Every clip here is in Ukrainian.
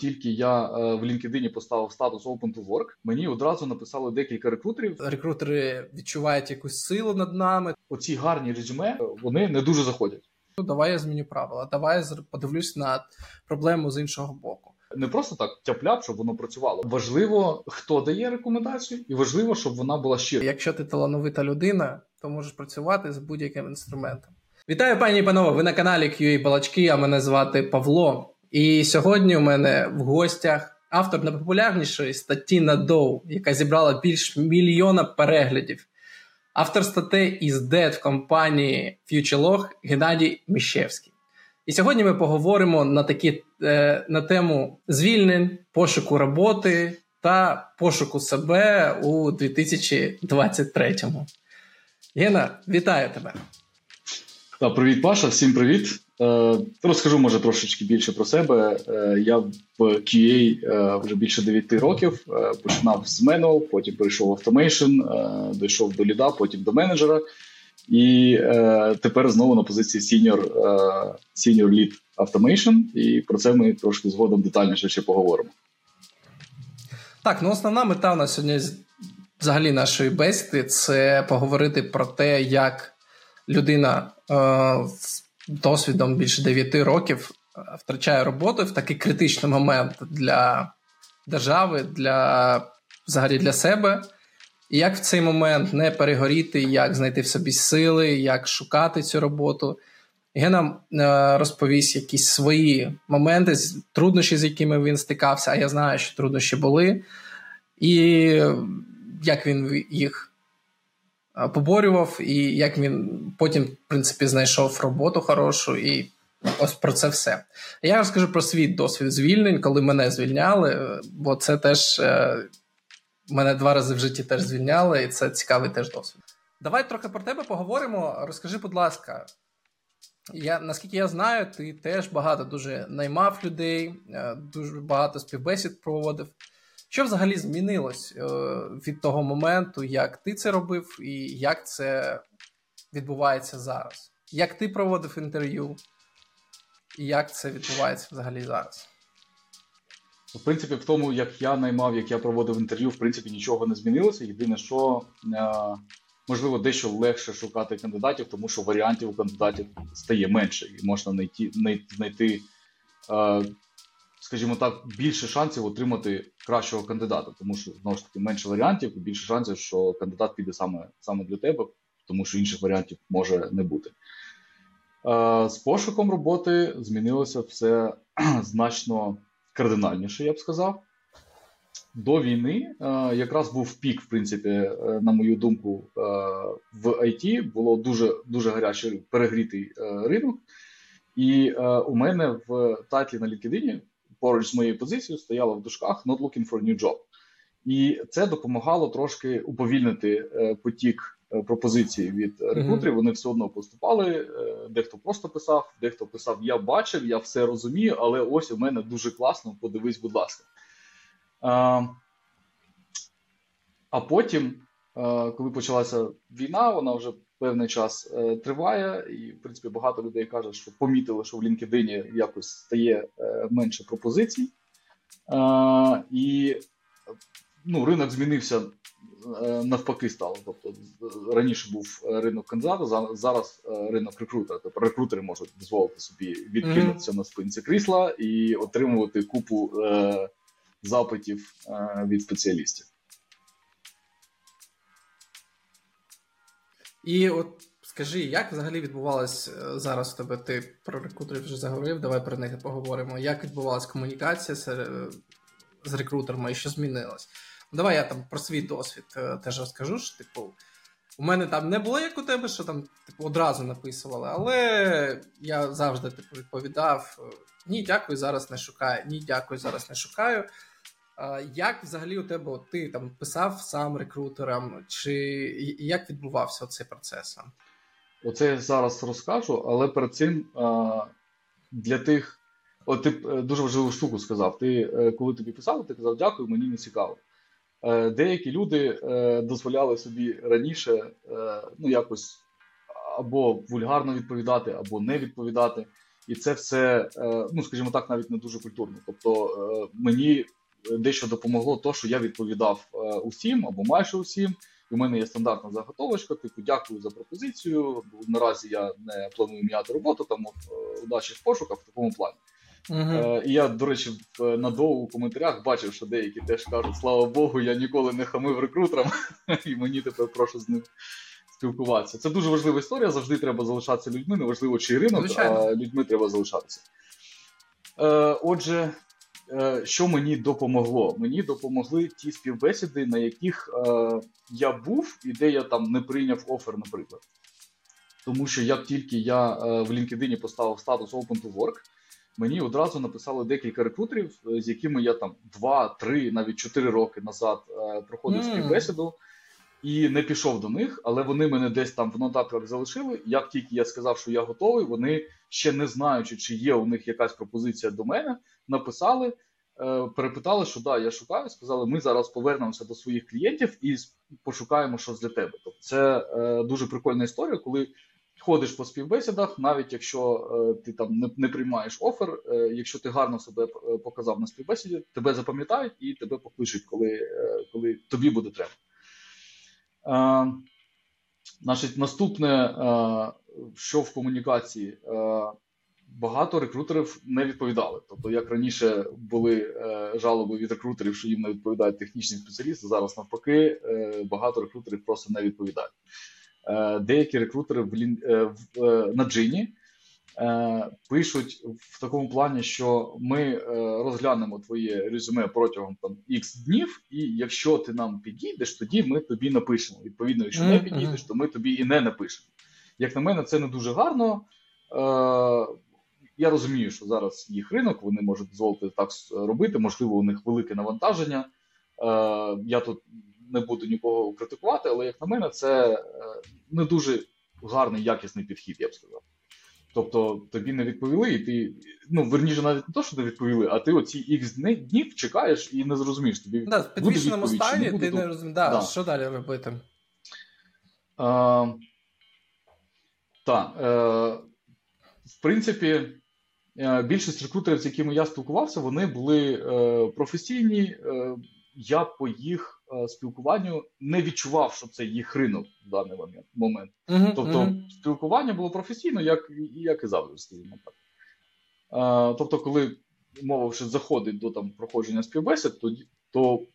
тільки я е, в LinkedIn поставив статус Open to Work, мені одразу написали декілька рекрутерів. Рекрутери відчувають якусь силу над нами. Оці гарні резюме вони не дуже заходять. Ну, давай я зміню правила. Давай я подивлюсь на проблему з іншого боку. Не просто так тяп щоб воно працювало. Важливо, хто дає рекомендацію, і важливо, щоб вона була щира. Якщо ти талановита людина, то можеш працювати з будь-яким інструментом. Вітаю, пані і панове! Ви на каналі QA Балачки, а мене звати Павло. І сьогодні у мене в гостях автор найпопулярнішої статті на Dow, яка зібрала більш мільйона переглядів. Автор статей із Dead в компанії FutureLog Геннадій Міщевський. І сьогодні ми поговоримо на такі, е, на тему звільнень, пошуку роботи та пошуку себе у 2023-му. Гена, вітаю тебе! Привіт, Паша, всім привіт. Е, розкажу, може, трошечки більше про себе. Е, я в QA е, вже більше 9 років. Починав з Manual, потім перейшов в Automation, дійшов до ліда, потім до менеджера. І тепер знову на позиції Senior, Senior Lead Automation. І про це ми трошки згодом детальніше ще поговоримо. Так, ну основна мета у нас сьогодні взагалі нашої бесіди це поговорити про те, як людина з досвідом більше 9 років е, втрачає роботу в такий критичний момент для держави, для взагалі для себе. І як в цей момент не перегоріти, як знайти в собі сили, як шукати цю роботу. Гена е, розповість якісь свої моменти, труднощі, з якими він стикався, а я знаю, що труднощі були, і як він їх поборював, і як він потім, в принципі, знайшов роботу хорошу, і ось про це все. Я розкажу про свій досвід звільнень, коли мене звільняли, бо це теж е, мене два рази в житті теж звільняли, і це цікавий теж досвід. Давай трохи про тебе поговоримо. Розкажи, будь ласка. Я, Наскільки я знаю, ти теж багато дуже наймав людей, е, дуже багато співбесід проводив. Що взагалі змінилось е, від того моменту, як ти це робив, і як це відбувається зараз? Як ти проводив інтерв'ю, і як це відбувається взагалі зараз? В принципі, в тому, як я наймав, як я проводив інтерв'ю, в принципі, нічого не змінилося. Єдине, що е, можливо дещо легше шукати кандидатів, тому що варіантів у кандидатів стає менше, і можна знайти знайти е, скажімо так, більше шансів отримати кращого кандидата, тому що знову ж таки менше варіантів, більше шансів, що кандидат піде саме саме для тебе, тому що інших варіантів може не бути. Е, з пошуком роботи змінилося все значно кардинальніше, я б сказав. До війни е, якраз був пік, в принципі, е, на мою думку, в IT. Було дуже дуже гарячий перегрітий ринок. І у мене в тайтлі на LinkedIn поруч з моєю позицією стояла в дужках «Not looking for a new job». І це допомагало трошки уповільнити е, потік е, пропозицій від рекрутерів. Вони все одно поступали. Е, дехто просто писав, дехто писав: Я бачив, я все розумію, але ось у мене дуже класно. Подивись, будь ласка. А потім, коли почалася війна, вона вже певний час е, триває, і в принципі багато людей кажуть, що помітили, що в LinkedIn якось стає е, менше пропозицій, е, і ну, ринок змінився. Е, навпаки стало. Тобто раніше був ринок кандидата, зараз е, ринок рекрутера. Тобто рекрутери можуть дозволити собі відкинутися mm-hmm. на спинці крісла і отримувати купу е, запитів е, від спеціалістів. І от скажи, як взагалі відбувалась е, зараз у тебе? Ти про рекрутерів вже заговорив, давай про них поговоримо. Як відбувалася комунікація з, е, рекрутерами і що змінилось? Давай я там про свій досвід е, теж розкажу. що, Типу, у мене там не було як у тебе, що там типу, одразу написували, але я завжди типу, відповідав: ні, дякую, зараз не шукаю, ні, дякую, зараз не шукаю. Як взагалі у тебе ти там писав сам рекрутерам, чи як відбувався цей процес? Оце я зараз розкажу, але перед цим для тих, от ти е, дуже важливу штуку сказав. Ти е, коли тобі писали, ти казав дякую, мені не цікаво. Е, деякі люди дозволяли собі раніше ну якось або вульгарно відповідати, або не відповідати. і це все, ну скажімо так, навіть не дуже культурно. Тобто мені дещо допомогло, то що я відповідав усім або майже усім. І в мене є стандартна заготовочка. Типу, дякую за пропозицію. Наразі я не планую міняти роботу, тому удачі в пошуках в такому плані. Uh-huh. І я, до речі, надовго у коментарях бачив, що деякі теж кажуть, слава Богу, я ніколи не хамив рекрутерам, і мені тепер прошу з ним спілкуватися. Це дуже важлива історія. Завжди треба залишатися людьми. Неважливо, чий ринок, Звичайно. а людьми треба залишатися. Е, отже, е, що мені допомогло? Мені допомогли ті співбесіди, на яких е, я був, і де я там не прийняв офер, наприклад. Тому що як тільки я в LinkedIn поставив статус Open to Work мені одразу написали декілька рекрутерів, е, з якими я там два, три, навіть чотири роки назад е, проходив mm. співбесіду і не пішов до них, але вони мене десь там в нотатках залишили. Як тільки я сказав, що я готовий, вони ще не знаючи, чи є у них якась пропозиція до мене, написали. Е, перепитали, що да, я шукаю. Сказали, ми зараз повернемося до своїх клієнтів і пошукаємо щось для тебе. Тобто це е, дуже прикольна історія, коли ходиш по співбесідах, навіть якщо е, ти там не, не приймаєш офер, е, якщо ти гарно себе е, показав на співбесіді, тебе запам'ятають і тебе покличуть, коли е, коли тобі буде треба. Е, значить, Наступне, е, що в комунікації, багато рекрутерів не відповідали. Тобто, як раніше були жалоби від рекрутерів, що їм не відповідають технічні спеціалісти, зараз навпаки, багато рекрутерів просто не відповідають. Е, деякі рекрутери в, е, е, на джині пишуть в такому плані, що ми розглянемо твоє резюме протягом там X днів, і якщо ти нам підійдеш, тоді ми тобі напишемо. Відповідно, якщо не підійдеш, то ми тобі і не напишемо. Як на мене, це не дуже гарно. Я розумію, що зараз їх ринок, вони можуть дозволити так робити. Можливо, у них велике навантаження. Я тут не буду нікого критикувати, але як на мене, це е, не дуже гарний якісний підхід, я б сказав. Тобто тобі не відповіли, і ти ну верніше навіть не то, що не відповіли, а ти оці X днів чекаєш і не зрозумієш тобі. Да, в підвішеному стані ти не розумієш. Да, да. Що далі робити? Так. Е, в принципі, е, більшість рекрутерів, з якими я спілкувався, вони були е, професійні. Е, я по їх спілкуванню не відчував, що це їх ринок в даний момент. момент. Uh-huh, тобто, uh-huh. спілкування було професійно, як як і завжди, скажімо так. Е, тобто, коли мова вже заходить до там проходження співбесід, то, то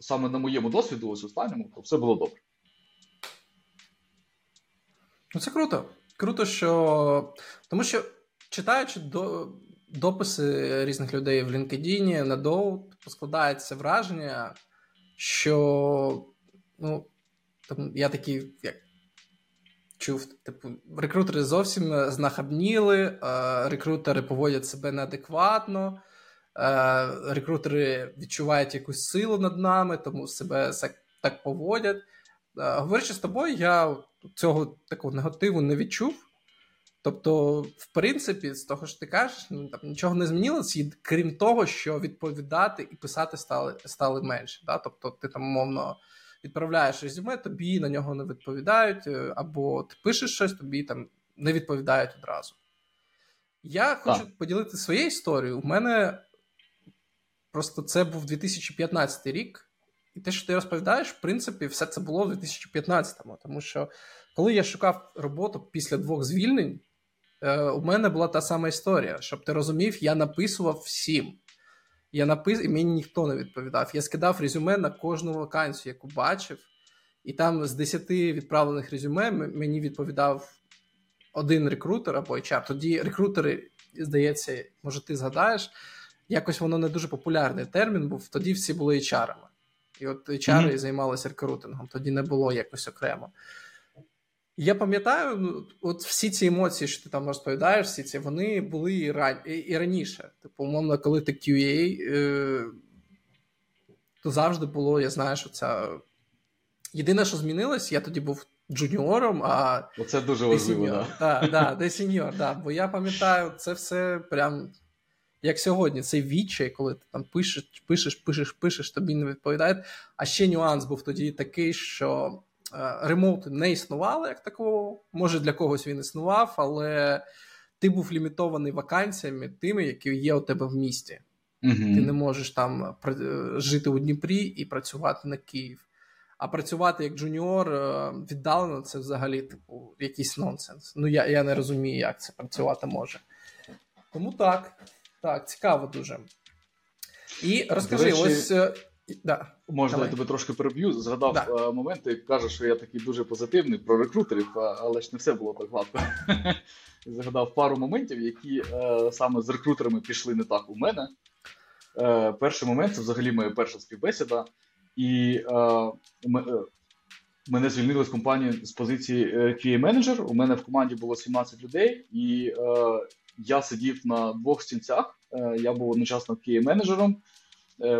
саме на моєму досвіду, ось останньому, то все було добре. Ну, Це круто. Круто, що. Тому що читаючи до дописи різних людей в LinkedIn, на Dow, складається враження, що ну, там, я такий як чув, типу, рекрутери зовсім знахабніли, рекрутери поводять себе неадекватно, рекрутери відчувають якусь силу над нами, тому себе так поводять. Говорячи з тобою, я цього такого негативу не відчув. Тобто, в принципі, з того що ти кажеш, ну там нічого не змінилося, крім того, що відповідати і писати стали стали менше. Да? Тобто, ти там умовно відправляєш резюме, тобі на нього не відповідають, е, або ти пишеш щось, тобі там не відповідають одразу. Я хочу а. поділити своєю історією. У мене просто це був 2015 рік, і те, що ти розповідаєш, в принципі, все це було в 2015-му. Тому що коли я шукав роботу після двох звільнень е, у мене була та сама історія. Щоб ти розумів, я написував всім. Я напис... і мені ніхто не відповідав. Я скидав резюме на кожну вакансію, яку бачив, і там з 10 відправлених резюме мені відповідав один рекрутер або HR. Тоді рекрутери, здається, може, ти згадаєш, якось воно не дуже популярний термін був. Тоді всі були HR-ами. І от HR mm-hmm. займалися рекрутингом, тоді не було якось окремо. Я пам'ятаю, ну, от всі ці емоції, що ти там розповідаєш, всі ці вони були і, ран... і раніше. Типу, умовно, коли ти QA, е... то завжди було, я знаю, що це. Єдине, що змінилось, я тоді був джуніором, а. Оце дуже важливо, да. Да, да, де сеньор, да. Бо я пам'ятаю, це все прям. Як сьогодні, цей відчай, коли ти там пишеш, пишеш, пишеш, пишеш, тобі не відповідають. А ще нюанс був тоді такий, що Е, ремоут не існувало як такого. Може, для когось він існував, але ти був лімітований вакансіями тими, які є у тебе в місті. Угу. Ти не можеш там жити у Дніпрі і працювати на Київ. А працювати як junior е, віддалено це взагалі типу якийсь нонсенс. Ну я я не розумію, як це працювати може. Тому так, так, цікаво дуже. І розкажи, речі, ось. Е, да, Можна давай. я тебе трошки переб'ю. Згадав да. Е, момент, ти кажеш, що я такий дуже позитивний про рекрутерів, але ж не все було так гладко. Згадав пару моментів, які саме з рекрутерами пішли не так у мене. Перший момент це взагалі моя перша співбесіда. І е, е, мене звільнили з компанії з позиції е, qa менеджер У мене в команді було 17 людей, і е, я сидів на двох стільцях. Е, я був одночасно qa менеджером е,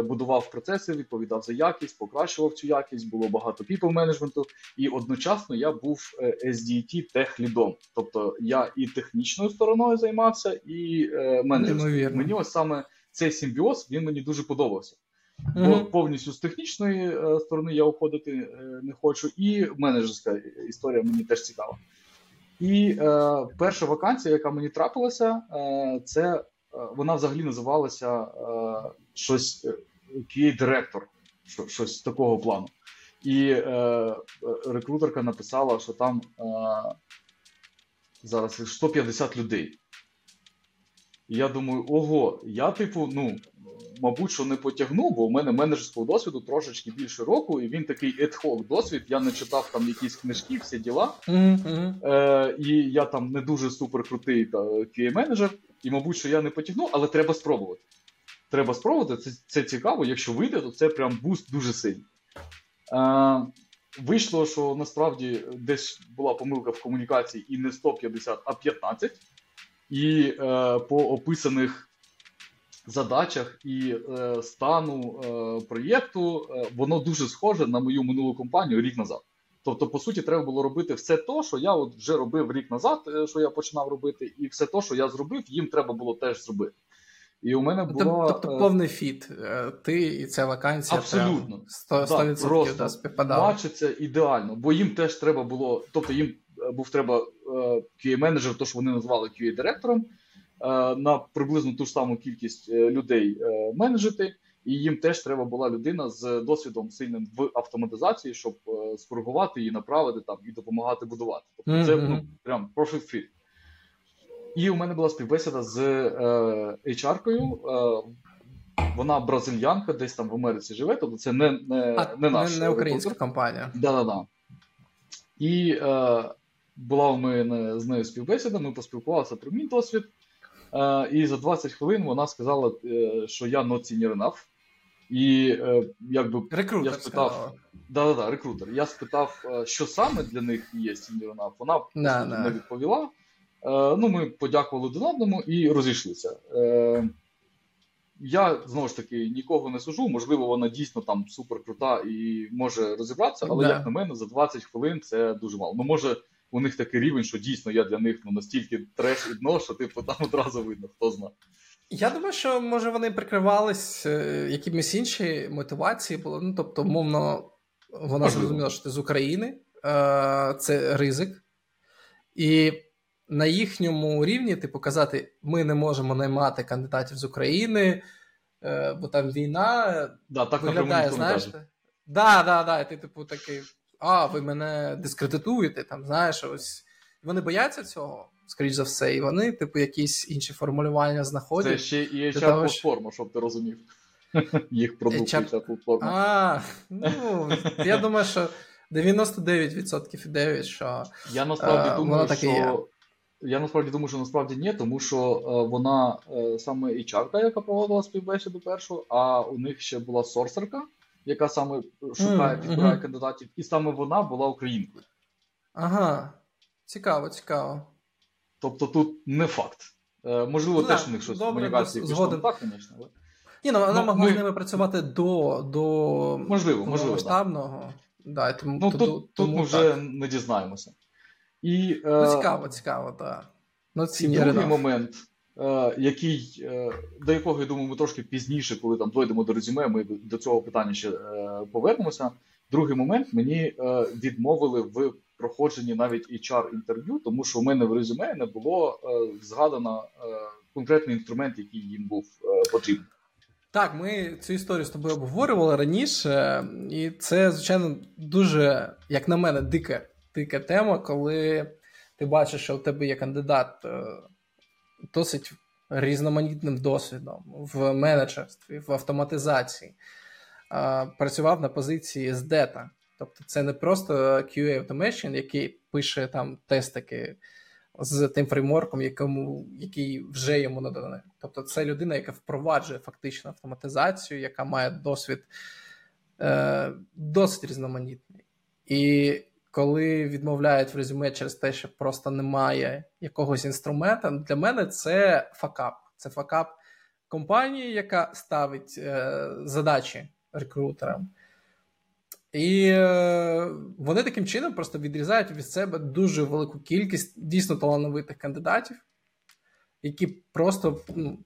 будував процеси, відповідав за якість, покращував цю якість, було багато people менеджменту, і одночасно я був SDT техлідом. Тобто я і технічною стороною займався, і е, менеджером. Мені ось саме цей симбіоз він мені дуже подобався. Бо повністю з технічної е, сторони я уходити е, не хочу, і менеджерська історія мені теж цікава. І е, перша вакансія, яка мені трапилася, е, це е, вона взагалі називалася е, щось QA-директор, щось такого плану. І рекрутерка написала, що там зараз 150 людей. І я думаю, ого, я, типу, ну, мабуть, що не потягну, бо у мене менеджерського досвіду трошечки більше року, і він такий едхок досвід. Я не читав там якісь книжки, всі діла. Mm-hmm. Е, І я там не дуже супер крутий QA-менеджер, і, мабуть, що я не потягну, але треба спробувати. Треба спробувати, це це цікаво. Якщо вийде, то це прям буст дуже сильний. Е, Вийшло, що насправді десь була помилка в комунікації і не 150, а 15. І е, по описаних задачах і е, стану е, проєкту е, воно дуже схоже на мою минулу компанію рік назад. Тобто, по суті, треба було робити все те, що я от вже робив рік назад, е, що я починав робити, і все те, що я зробив, їм треба було теж зробити. І у мене тобто. Тобто повний фіт. Ти і ця вакансія Абсолютно. 100%, 100% да, просто співпадала. бачиться ідеально, бо їм теж треба було, тобто їм був треба QA-менеджер, то що вони назвали QA-директором, Е, на приблизно ту ж саму кількість е, людей е, менеджити, і їм теж треба була людина з досвідом сильним в автоматизації, щоб скоригувати її, направити там і допомагати будувати. Тобто mm-hmm. це ну, прям perfect fit. І у мене була співбесіда з HR-кою. Вона бразильянка, десь там в Америці живе, тобто це не не, а, не наш не, не українська компанія. Да-да-да. І е, була у мене з нею співбесіда, ми поспілкувалися про мій досвід. Е, і за 20 хвилин вона сказала, е, що я not senior enough. І е, якби рекрутер я спитав, да, да, да, рекрутер. Я спитав, що саме для них є senior enough. Вона да, да. не відповіла. Ну, Ми подякували один одному і розійшлися. Я знову ж таки нікого не сужу, можливо, вона дійсно там супер крута і може розібратися, але да. як на мене, за 20 хвилин це дуже мало. Ну, може, у них такий рівень, що дійсно я для них ну, настільки треш і дно, що типу там одразу видно, хто знає. Я думаю, що може вони прикривались е, якимись інші мотивації були. Ну, тобто, мовно, вона зрозуміла, що ти з України, е, це ризик. І на їхньому рівні, типу, казати, ми не можемо наймати кандидатів з України, е, бо там війна да, так виглядає, знаєш. Так, да, да, да, ти, типу, такий а, ви мене дискредитуєте, там, знаєш, ось. Вони бояться цього, скоріш за все, і вони, типу, якісь інші формулювання знаходять. Це ще і hr платформа щоб ти розумів. Їх продукти hr платформа А, ну, я думаю, що 99% ідеї, що я насправді а, думаю, що. Я насправді думаю, що насправді ні, тому що е, вона е, саме HR, яка проводила співбесіду першу, а у них ще була сорсерка, яка саме шукає підбирає mm-hmm. кандидатів, і саме вона була українкою. Ага, цікаво, цікаво. Тобто тут не факт. Е, Можливо, ну, теж у них щось в комунікації пішло так, звісно. Але... Ні, ну вона ну, могла ми... з ними працювати до до можливо, можливо, масштабного. Да. Да, ну, тут тому, тут ми вже не дізнаємося. І, ну, е... Цікаво, цікаво, так. Ну, і другий момент, Е, який, е, до якого я думаю, ми трошки пізніше, коли там дойдемо до резюме, ми до цього питання ще е, повернемося. Другий момент мені відмовили в проходженні навіть hr інтерв'ю, тому що у мене в резюме не було е, згадано е, конкретний інструмент, який їм був е, потрібен. Так, ми цю історію з тобою обговорювали раніше, і це, звичайно, дуже, як на мене, дика, дика тема, коли ти бачиш, що у тебе є кандидат е, досить різноманітним досвідом в менеджерстві, в автоматизації, працював на позиції з дета. Тобто це не просто QA Automation, який пише там тестики з тим фреймворком, якому, який вже йому наданий. Тобто, це людина, яка впроваджує фактично автоматизацію, яка має досвід е, досить різноманітний. І коли відмовляють в резюме через те, що просто немає якогось інструмента, для мене це факап. Це факап компанії, яка ставить е, задачі рекрутерам. І е, вони таким чином просто відрізають від себе дуже велику кількість дійсно талановитих кандидатів, які просто ну,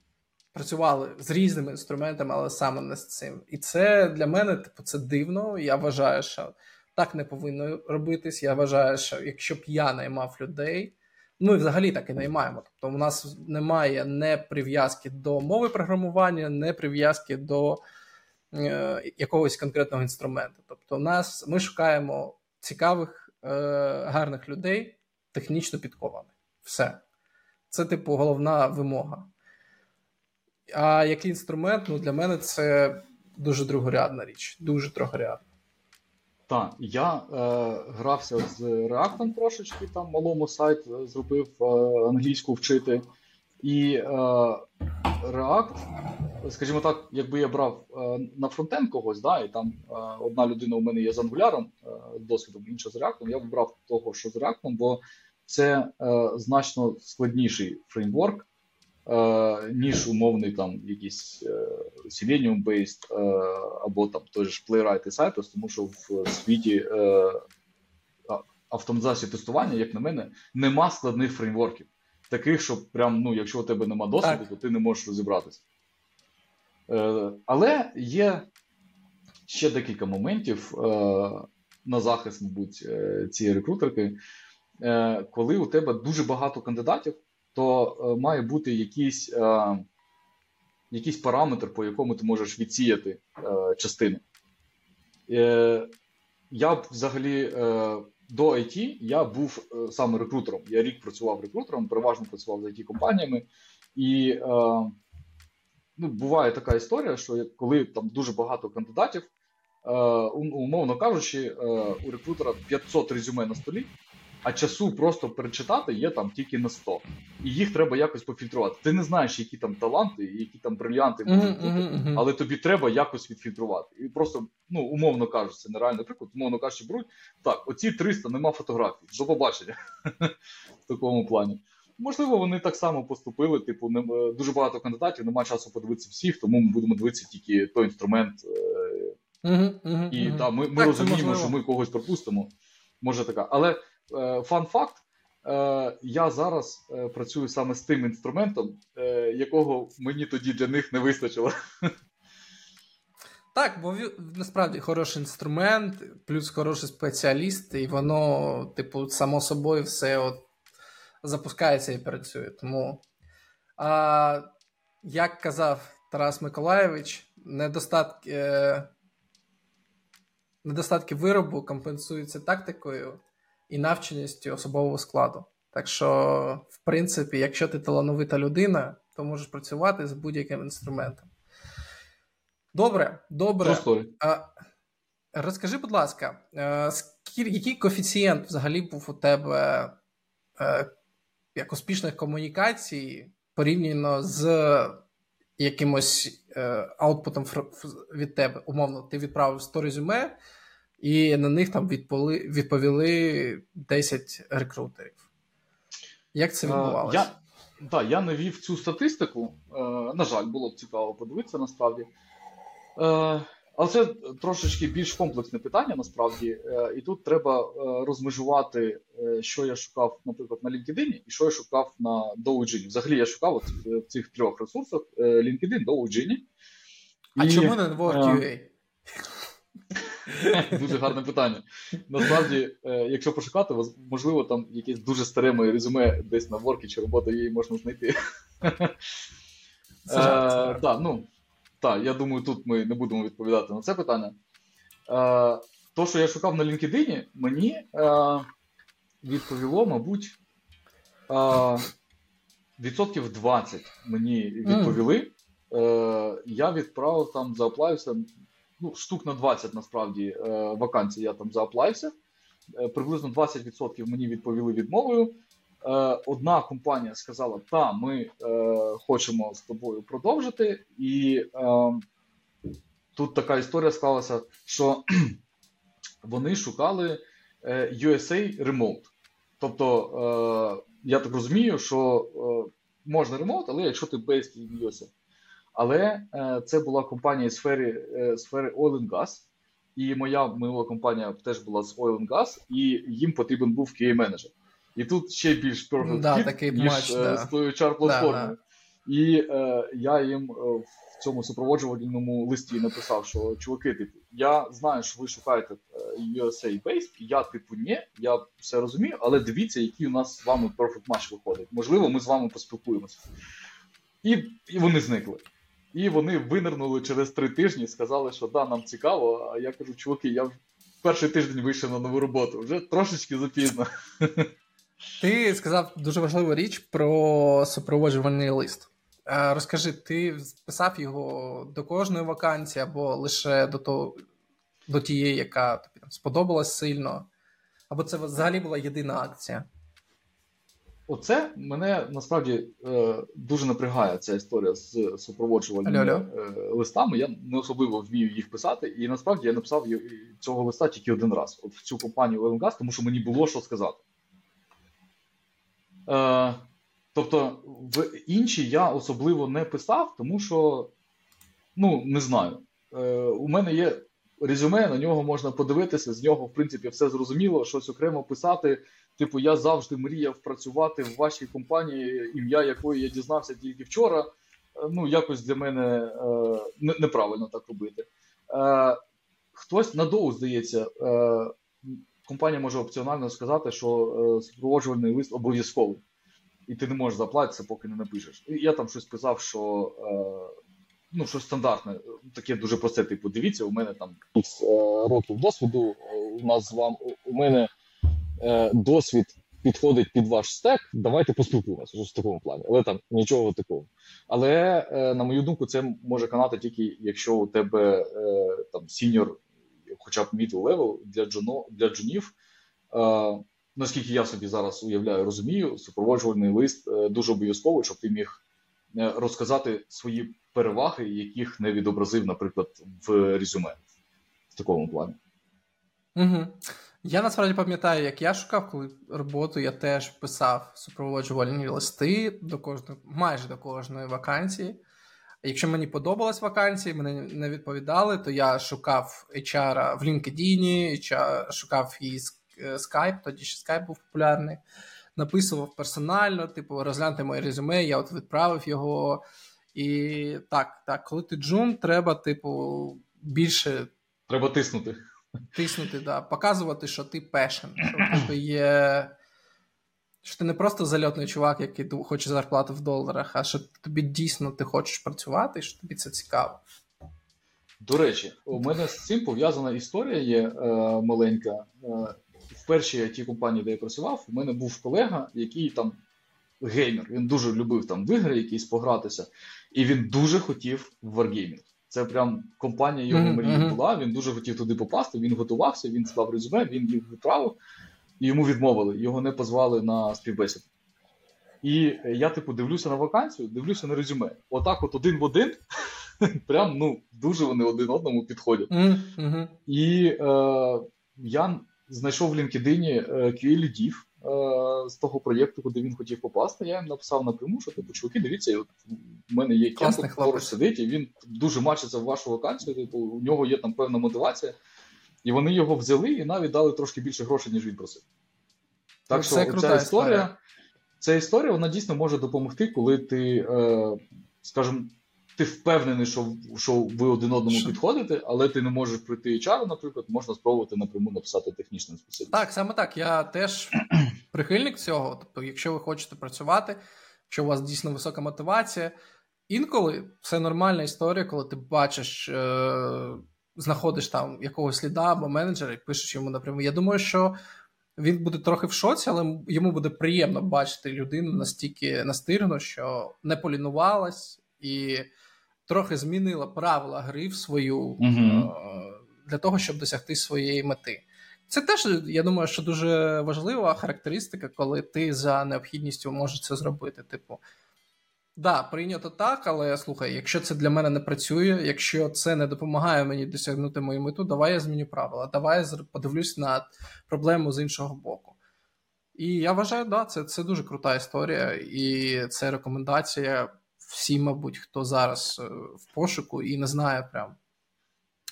працювали з різними інструментами, але саме не з цим. І це для мене типу, це дивно. Я вважаю, що так не повинно робитись. Я вважаю, що якщо б я наймав людей, ну і взагалі так і наймаємо. Тобто, у нас немає не прив'язки до мови програмування, не прив'язки до е, якогось конкретного інструменту. Тобто, нас ми шукаємо цікавих, е, гарних людей, технічно підкованих. Все. Це, типу, головна вимога. А який інструмент, ну для мене це дуже другорядна річ, дуже другорядна. Так, я е, грався з React трошечки, там малому сайт е, зробив е, англійську вчити. І е, React, скажімо так, якби я брав е, на фронтенд когось, да, і там е, одна людина у мене є з Angular досвідом, інша з React, я б брав того, що з React, бо це значно складніший фреймворк. Е, ніж умовний там якийсь е, Selenium-based е, або там той ж Playwright і Cypress, тому що в світі автоматизації тестування, як на мене, нема складних фреймворків. Таких, що прям, ну, якщо у тебе нема досвіду, так. то ти не можеш розібратися. Але є ще декілька моментів на захист, мабуть, цієї рекрутерки, коли у тебе дуже багато кандидатів то е, має бути якийсь е, якийсь параметр, по якому ти можеш відсіяти е, частини. Я взагалі до IT я був саме рекрутером. Я рік працював рекрутером, переважно працював з it компаніями І ну, буває така історія, що коли там дуже багато кандидатів, умовно кажучи, у рекрутера 500 резюме на столі а часу просто перечитати є там тільки на 100. І їх треба якось пофільтрувати. Ти не знаєш, які там таланти, які там брильянти можуть бути, але тобі треба якось відфільтрувати. І просто, ну, умовно кажучи, це нереальний приклад, умовно кажучи, беруть, так, оці 300 нема фотографій. До побачення в такому плані. Можливо, вони так само поступили. Типу, не, дуже багато кандидатів, немає часу подивитися всіх, тому ми будемо дивитися тільки той інструмент. Uh-huh, uh-huh, і uh-huh. Та, ми ми так, розуміємо, що ми когось пропустимо. Може така. Але Е, фан факт. Е, я зараз е, працюю саме з тим інструментом, якого мені тоді для них не вистачило. Так, бо насправді хороший інструмент, плюс хороший спеціаліст, і воно, типу, само собою все от запускається і працює. Тому, а, як казав Тарас Миколаєвич, недостатки, недостатки виробу компенсуються тактикою і навченістю особового складу. Так що, в принципі, якщо ти талановита людина, то можеш працювати з будь-яким інструментом. Добре, добре. А, Розкажи, будь ласка, е, який коефіцієнт взагалі був у тебе е, як успішних комунікацій порівняно з якимось е, аутпутом від тебе? Умовно, ти відправив 100 резюме, і на них там відповіли відповіли 10 рекрутерів. Як це відбувалося? Я, да, я навів цю статистику. Е, на жаль, було б цікаво подивитися насправді. Е, але це трошечки більш комплексне питання насправді. Е, і тут треба розмежувати, що я шукав, наприклад, на LinkedIn і що я шукав на Doujin. Взагалі я шукав в цих трьох ресурсах: LinkedIn, Doujin. А і, чому не WorkUA? Дуже гарне питання. Насправді, е, якщо пошукати, можливо, там якесь дуже старе моє резюме десь на воркі чи робота її можна знайти. Так, ну, так, я думаю, тут ми не будемо відповідати на це питання. Е, то, що я шукав на LinkedIn, мені е, відповіло, мабуть, відсотків 20 мені відповіли. Я відправив там, зааплавився ну, штук на 20 насправді е, вакансій я там зааплайся. Е, приблизно 20% мені відповіли відмовою. Е, одна компанія сказала, та, ми хочемо з тобою продовжити. І тут така історія склалася, що вони шукали USA Remote. Тобто, я так розумію, що можна ремонт, але якщо ти based in USA. Але е, це була компанія з сфери е, сфери Oil and Gas, і моя минула компанія теж була з Oil and Gas, і їм потрібен був QA менеджер. І тут ще більш perfect да, fit, такий ніж матч, е, да. з тою чар платформою. Да, да. І е, я їм в цьому супроводжувальному листі написав, що чуваки, типу, я знаю, що ви шукаєте USA based, я, типу, ні, я все розумію, але дивіться, який у нас з вами perfect match виходить. Можливо, ми з вами поспілкуємося. І, І вони зникли. І вони винирнули через три тижні, сказали, що да, нам цікаво. А я кажу, чуваки, я перший тиждень вийшов на нову роботу, вже трошечки запізно. Ти сказав дуже важливу річ про супроводжувальний лист. Е, розкажи, ти писав його до кожної вакансії або лише до того, до тієї, яка тобі там сподобалась сильно? Або це взагалі була єдина акція? Оце мене насправді е, дуже напрягає ця історія з супроводжувальними е, листами. Я не особливо вмію їх писати, і насправді я написав цього листа тільки один раз от в цю компанію Oil тому що мені було що сказати. Е, Тобто, в інші я особливо не писав, тому що ну, не знаю. Е, У мене є резюме, на нього можна подивитися, з нього, в принципі, все зрозуміло, щось окремо писати. Типу, я завжди мріяв працювати в вашій компанії, ім'я якої я дізнався тільки вчора. Е, ну, якось для мене е, неправильно так робити. Е, Хтось надовго здається, е, компанія може опціонально сказати, що е, супроводжувальний лист обов'язковий, і ти не можеш заплатитися, поки не напишеш. І я там щось писав, що е, ну, щось стандартне, таке дуже просте. Типу, дивіться, у мене там е, років досвіду. У нас з вами у мене. Е, досвід підходить під ваш стек, давайте поспілкуємося в такому плані. Але там нічого такого. Але, е, на мою думку, це може канати тільки якщо у тебе е, там senior, хоча б middle level для джуно, для джунів. Наскільки я собі зараз уявляю, розумію, супроводжувальний лист дуже обов'язковий, щоб ти міг розказати свої переваги, яких не відобразив, наприклад, в резюме в такому плані. Угу. Я насправді пам'ятаю, як я шукав коли роботу, я теж писав супроводжувальні листи до кожної, майже до кожної вакансії. Якщо мені подобалась вакансія, мене не відповідали, то я шукав HR в LinkedIn, шукав і Skype, тоді ще Skype був популярний. Написував персонально, типу, розгляньте моє резюме, я от відправив його. І так, так, коли ти джун, треба, типу, більше. Треба тиснути тиснути, да, показувати, що ти пешен, що ти є. Що ти не просто зальотний чувак, який хоче зарплату в доларах, а що тобі дійсно ти хочеш працювати, і що тобі це цікаво. До речі, у мене з цим пов'язана історія є е, маленька. Е, в першій it компанії, де я працював, у мене був колега, який там геймер. Він дуже любив там в ігри якісь погратися, і він дуже хотів в Wargaming. Це прям компанія його mm-hmm. мрії була. Він дуже хотів туди попасти. Він готувався, він склав резюме, він їх відправив, і йому відмовили. Його не позвали на співбесіду. І я, типу, дивлюся на вакансію, дивлюся на резюме. Отак, от один в один, прям ну дуже вони один одному підходять. Mm-hmm. І е, я знайшов в LinkedIn Е, з того проєкту, куди він хотів попасти, я їм написав напряму, що типу, чуваки, дивіться, от у мене є кемп, поруч сидить, і він дуже мачиться в вашу вакансію. Типу, у нього є там певна мотивація, і вони його взяли і навіть дали трошки більше грошей, ніж він просив. Так ну, що ця історія, ця історія вона дійсно може допомогти, коли ти, е, скажімо, ти впевнений, що що ви один одному що? підходите, але ти не можеш пройти HR, наприклад, можна спробувати напряму написати технічним спеціалістом. Так, саме так. Я теж прихильник цього. Тобто, якщо ви хочете працювати, якщо у вас дійсно висока мотивація, інколи це нормальна історія, коли ти бачиш, е- знаходиш там якогось сліда або менеджера і пишеш йому напряму. Я думаю, що. Він буде трохи в шоці, але йому буде приємно бачити людину настільки настирно, що не полінувалась і трохи змінила правила гри в свою угу. для того, щоб досягти своєї мети. Це теж, я думаю, що дуже важлива характеристика, коли ти за необхідністю можеш це зробити. Типу, да, прийнято так, але слухай, якщо це для мене не працює, якщо це не допомагає мені досягнути мою мету, давай я зміню правила, давай я подивлюсь на проблему з іншого боку. І я вважаю, да, це це дуже крута історія, і це рекомендація всі, мабуть, хто зараз е, в пошуку і не знає прям,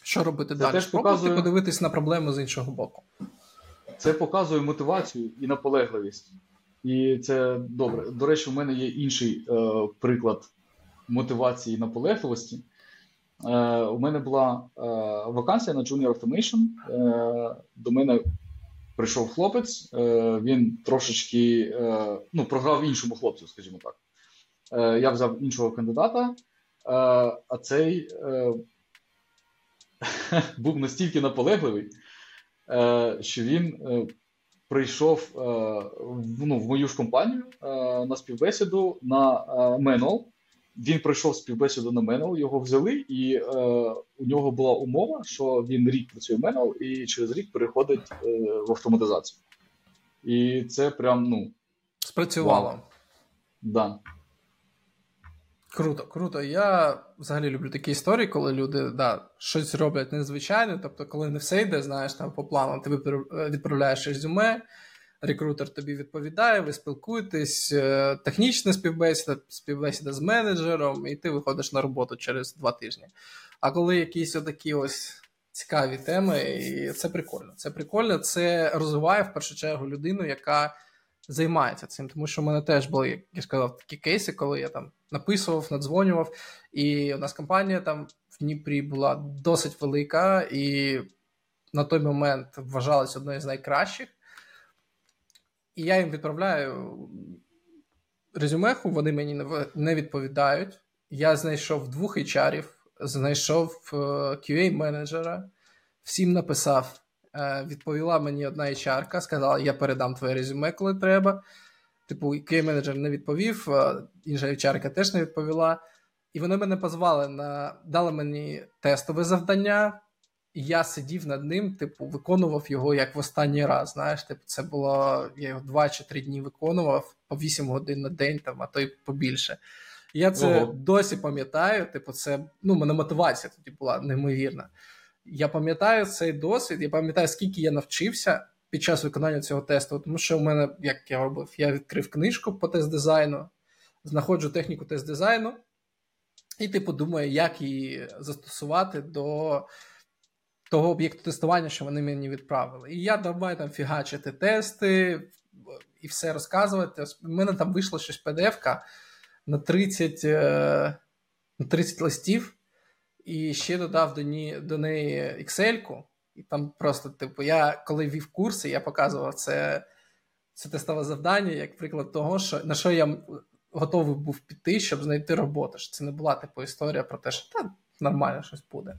що робити це далі. Теж показує... подивитись на проблему з іншого боку. Це показує мотивацію і наполегливість. І це добре. До речі, у мене є інший е, приклад мотивації і наполегливості. Е, У мене була е, вакансія на Junior Automation. Е, До мене прийшов хлопець, е, він трошечки е, ну, програв іншому хлопцю, скажімо так. Е, я взяв іншого кандидата, е, а цей е, був настільки наполегливий, що він прийшов ну, в мою ж компанію на співбесіду на Менол. Він пройшов співбесіду на Менол, його взяли, і е, у нього була умова, що він рік працює в Менол і через рік переходить е, в автоматизацію. І це прям ну. Спрацювало. Вау. Да. Круто, круто. Я взагалі люблю такі історії, коли люди да, щось роблять незвичайне. Тобто, коли не все йде, знаєш, там по плану, ти відправляєш резюме, рекрутер тобі відповідає, ви спілкуєтесь, е, технічна співбесіда, співбесіда з менеджером, і ти виходиш на роботу через два тижні. А коли якісь отакі ось цікаві теми, і це прикольно. Це прикольно, це розвиває в першу чергу людину, яка займається цим. Тому що в мене теж були, як я сказав, такі кейси, коли я там написував, надзвонював. І у нас компанія там в Дніпрі була досить велика, і на той момент вважалась одною з найкращих. І я їм відправляю резюмеху, вони мені не відповідають. Я знайшов двох HR, знайшов е, QA-менеджера, всім написав. Е, відповіла мені одна HR, сказала, я передам твоє резюме, коли треба. Типу, QA-менеджер не відповів, інша HR теж не відповіла. І вони мене позвали на дали мені тестове завдання, і я сидів над ним, типу, виконував його як в останній раз. Знаєш, типу, це було я його два чи три дні виконував по 8 годин на день, там, а то й побільше. Я це Ого. досі пам'ятаю. Типу, це ну, мене мотивація тоді була неймовірна. Я пам'ятаю цей досвід, я пам'ятаю, скільки я навчився під час виконання цього тесту, тому що в мене, як я робив, я відкрив книжку по тест-дизайну, знаходжу техніку тест-дизайну, і типу думаю, як її застосувати до того об'єкту тестування, що вони мені відправили. І я давай там фігачити тести і все розказувати. У мене там вийшло щось PDF на 30 е, на 30 листів, і ще додав до неї, до неї Excel-ку. І там просто, типу, я коли вів курси, я показував це це тестове завдання, як приклад того, що на що я готовий був піти, щоб знайти роботу. Що Це не була типу історія про те, що та нормально щось буде.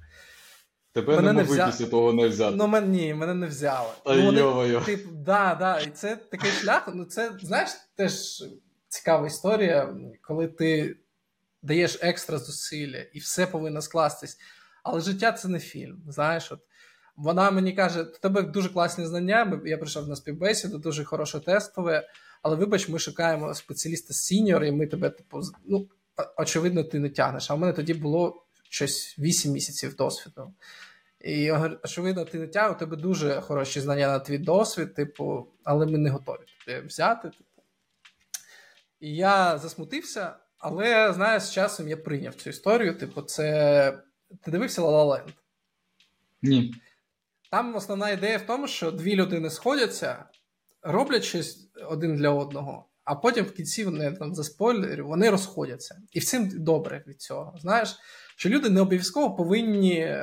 Тебе мене не могли після того не взяти. Ну, мен, ні, мене не взяли. Та ну, вони, типу, да, да, І це такий шлях. Ну, це, знаєш, теж цікава історія, коли ти даєш екстра зусилля і все повинно скластись. Але життя це не фільм. Знаєш, от вона мені каже: у тебе дуже класні знання. Я прийшов на співбесіду, дуже хороше тестове. Але вибач, ми шукаємо спеціаліста senior, і ми тебе, типу, ну, очевидно, ти не тягнеш. А в мене тоді було щось 8 місяців досвіду. І очевидно, ти не тягнеш, у тебе дуже хороші знання на твій досвід, типу, але ми не готові тебе взяти. Типу. І я засмутився, але знаєш, з часом я прийняв цю історію. Типу, це. Ти дивився La La Land? Ні. Там основна ідея в тому, що дві людини сходяться, роблять щось один для одного, а потім в кінці вони там за спойлерів, вони розходяться. І всім добре від цього. Знаєш, що люди не обов'язково повинні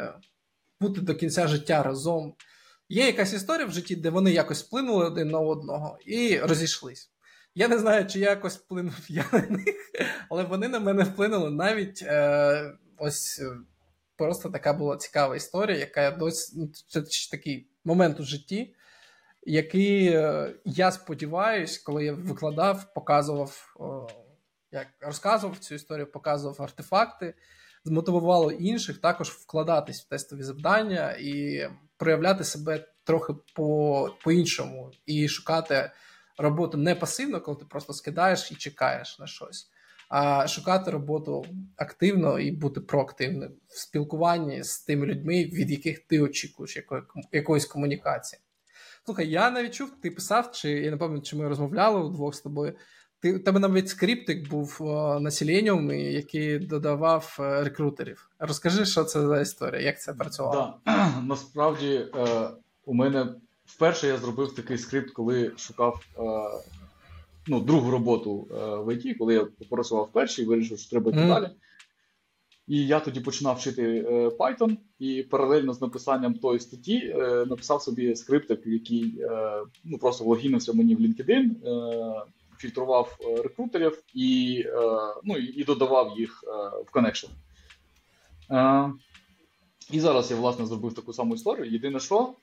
бути до кінця життя разом. Є якась історія в житті, де вони якось вплинули один на одного і розійшлись. Я не знаю, чи якось вплинув я на них, але вони на мене вплинули навіть е, ось е, просто така була цікава історія, яка досі ну, це такий момент у житті, який е, я сподіваюся, коли я викладав, показував, як розказував цю історію, показував артефакти, змотивувало інших також вкладатись в тестові завдання і проявляти себе трохи по, по-іншому і шукати роботу не пасивно, коли ти просто скидаєш і чекаєш на щось, а шукати роботу активно і бути проактивним в спілкуванні з тими людьми, від яких ти очікуєш якої, якоїсь комунікації. Слухай, я навіть чув, ти писав, чи я не пам'ятаю, чи ми розмовляли удвох з тобою. Ти, У тебе навіть скриптик був на Selenium, який додавав е, рекрутерів. Розкажи, що це за історія, як це працювало? Да. Насправді, е, у мене вперше я зробив такий скрипт, коли шукав е, ну, другу роботу в ІТ, коли я попрацював перший і вирішив, що треба йти mm. далі. І я тоді починав вчити Python, і паралельно з написанням тої статті написав собі скриптик, який ну, просто логінився мені в LinkedIn фільтрував е, рекрутерів і е, ну, і додавав їх е, в connection. І зараз я власне зробив таку саму історію. Єдине, що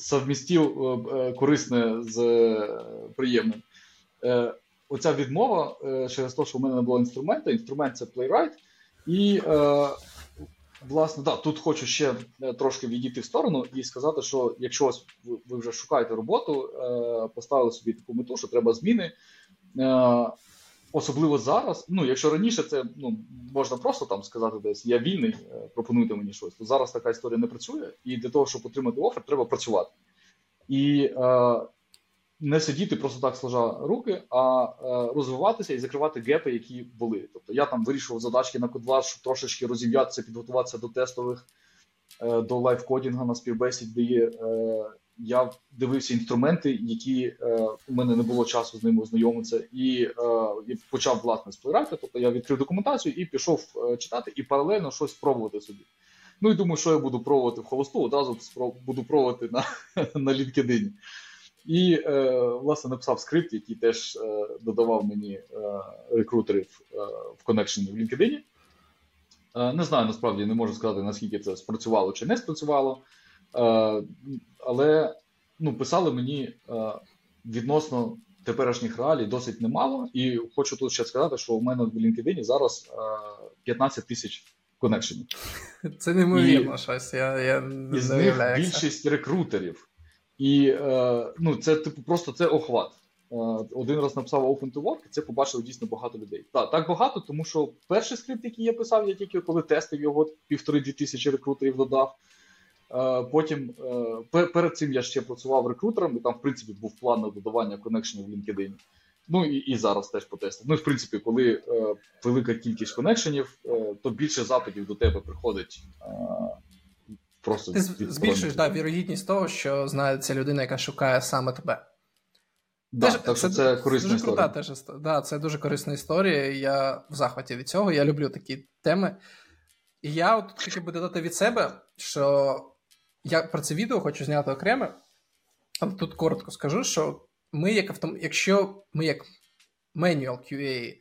совмістив корисне з приємним. Оця відмова через те, що в мене не було інструмента. Інструмент це Playwright. І Власне, да, тут хочу ще е, трошки відійти в сторону і сказати, що якщо ви вже шукаєте роботу, е, поставили собі таку мету, що треба зміни. Е, особливо зараз, ну якщо раніше це ну можна просто там сказати, десь я вільний, пропонуйте мені щось, то зараз така історія не працює, і для того, щоб отримати офер, треба працювати. І не сидіти просто так сложа руки, а е, розвиватися і закривати гепи, які були. Тобто я там вирішував задачки на кодва, щоб трошечки розім'ятися, підготуватися до тестових, е, до live coding а на співбесіді. Е, я дивився інструменти, які у мене не було часу з ними ознайомитися, і і почав власне сплирати. Тобто я відкрив документацію і пішов читати і паралельно щось спробувати собі. Ну і думаю, що я буду пробувати вхолосту, одразу буду пробувати на на LinkedIn. І е, власне написав скрипт, який теж е, додавав мені е, рекрутерів е, в коннекшені в LinkedIn. Е, не знаю, насправді не можу сказати, наскільки це спрацювало чи не спрацювало. Е, але ну, писали мені відносно теперішніх реалій досить немало. І хочу тут ще сказати, що у мене в LinkedIn зараз 15 тисяч коннекшенів. Це неймовірно щось. Я, я не Із них більшість рекрутерів. І е, ну, це типу просто це охват. Е, один раз написав Open to Work, і це побачило дійсно багато людей. Так, так багато, тому що перший скрипт, який я писав, я тільки коли тестив його, півтори-дві тисячі рекрутерів додав. Е, потім перед цим я ще працював рекрутером, і там, в принципі, був план на додавання коннекшенів в LinkedIn. Ну і і зараз теж потестив. Ну, і в принципі, коли е, велика кількість коннекшенів, е, то більше запитів до тебе приходить Просто Ти збільшуєш да, вірогідність того, що знається людина, яка шукає саме тебе. Да, теж, так це, це корисна дуже. Крута, теж, да, Це дуже корисна історія. Я в захваті від цього. Я люблю такі теми. І я от хотів би додати від себе, що я про це відео хочу зняти окремо, але тут коротко скажу, що ми, як автом... якщо ми як manual QA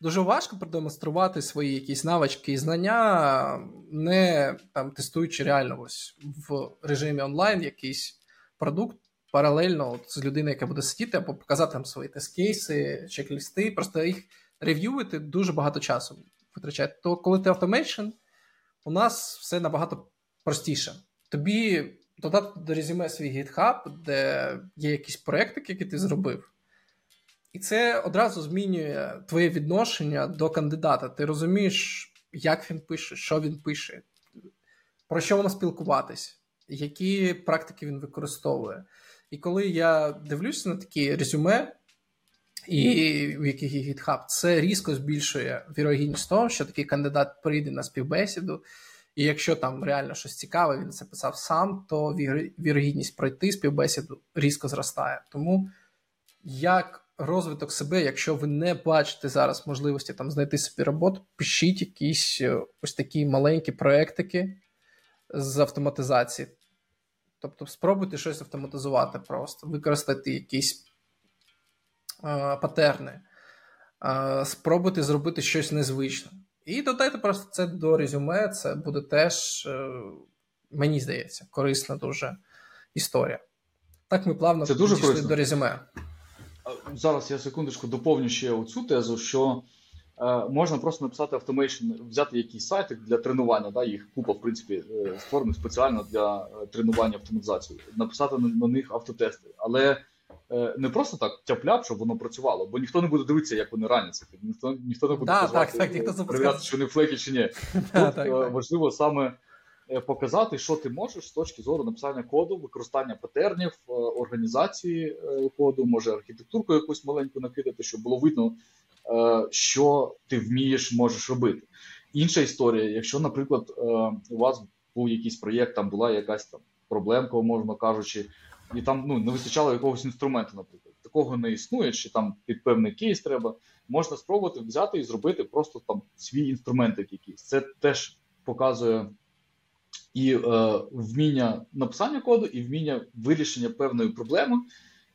дуже важко продемонструвати свої якісь навички і знання, не там тестуючи реально ось в режимі онлайн якийсь продукт паралельно от, з людиною, яка буде сидіти, або показати там свої тест-кейси, чек-лісти, просто їх рев'ювати дуже багато часу витрачає. То коли ти automation, у нас все набагато простіше. Тобі додати до резюме свій GitHub, де є якісь проекти, які ти зробив. І це одразу змінює твоє відношення до кандидата. Ти розумієш, як він пише, що він пише, про що воно спілкуватись, які практики він використовує. І коли я дивлюся на такі резюме, і в яких є GitHub, це різко збільшує вірогідність того, що такий кандидат прийде на співбесіду. І якщо там реально щось цікаве, він це писав сам, то вірогідність пройти співбесіду різко зростає. Тому як розвиток себе, якщо ви не бачите зараз можливості там знайти собі роботу, пишіть якісь е, ось такі маленькі проектики з автоматизації. Тобто, спробуйте щось автоматизувати просто, використати якісь е, патерни, е, спробуйте зробити щось незвичне. І додайте просто це до резюме, це буде теж, е, мені здається, корисна дуже історія. Так ми плавно це дуже підійшли до резюме. Зараз я секундочку доповню ще оцю тезу, що е, можна просто написати automation, взяти якийсь сайтик для тренування. Да, Їх купа, в принципі, е, створених спеціально для е, тренування автоматизації, написати на, на них автотести. Але не просто так тяп-ляп, щоб воно працювало, бо ніхто не буде дивитися, як вони раняться. Ніхто ніхто не буде да, так, так, ніхто перевіряти, чи вони флеки, чи ні. Тут е, важливо саме. Е, показати, що ти можеш з точки зору написання коду, використання патернів, е, організації е, коду, може архітектурку якусь маленьку накидати, щоб було видно, що ти вмієш, можеш робити. Інша історія, якщо, наприклад, у вас був якийсь проєкт, там була якась там проблемка, можна кажучи, і там ну, не вистачало якогось інструменту, наприклад, такого не існує, чи там під певний кейс треба, можна спробувати взяти і зробити просто там свій інструментик якийсь. Це теж показує і е, вміння написання коду, і вміння вирішення певної проблеми.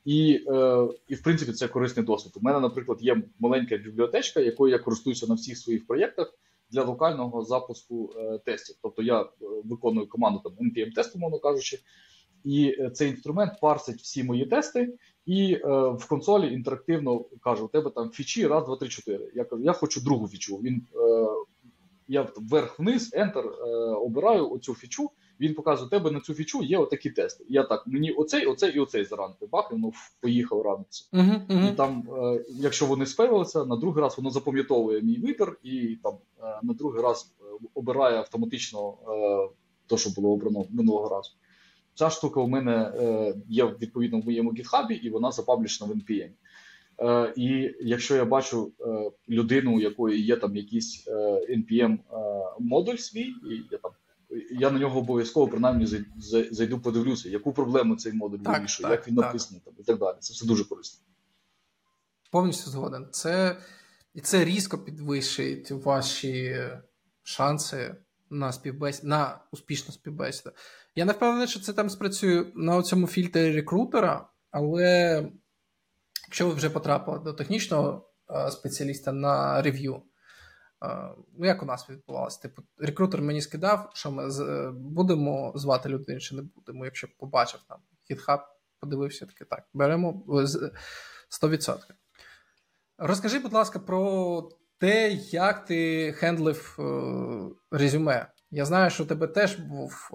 І, е, і в принципі, це корисний досвід. У мене, наприклад, є маленька бібліотечка, якою я користуюся на всіх своїх проєктах для локального запуску е, тестів. Тобто я е, виконую команду там npm тесту мовно кажучи, і е, цей інструмент парсить всі мої тести, і е, в консолі інтерактивно каже: у тебе там фічі, раз, два, три, чотири. Я кажу, я хочу другу фічу. Він е, я вверх-вниз, Enter, е, обираю оцю фічу. Він показує, у тебе на цю фічу є отакі тести. Я так, мені оцей, оцей і оцей заранити. Бах, і воно поїхав ранитися. Uh-huh, uh-huh. І там, е, якщо вони спевилися, на другий раз воно запам'ятовує мій вибір, і там е, на другий раз е, обирає автоматично е, то, що було обрано минулого разу. Ця штука у мене е, є відповідно в моєму гітхабі, і вона запаблішена в NPM. Е, І якщо я бачу е, людину, у якої є там якийсь е, npm модуль свій, і я там я на нього обов'язково принаймні зайду, подивлюся, яку проблему цей модуль так, вирішує, так, як він так. написаний там і так далі. Це все дуже корисно. Повністю згоден. Це і це різко підвищить ваші шанси на співбесіду, на успішну співбесіду. Я не впевнений, що це там спрацює на цьому фільтрі рекрутера, але Якщо ви вже потрапили до технічного е, спеціаліста на рев'ю, е, ну як у нас відбувалося? Типу, рекрутер мені скидав, що ми будемо звати людину чи не будемо, якщо побачив там GitHub, подивився таки так. Беремо 100%. Розкажи, будь ласка, про те, як ти хендлив е, резюме. Я знаю, що у тебе теж був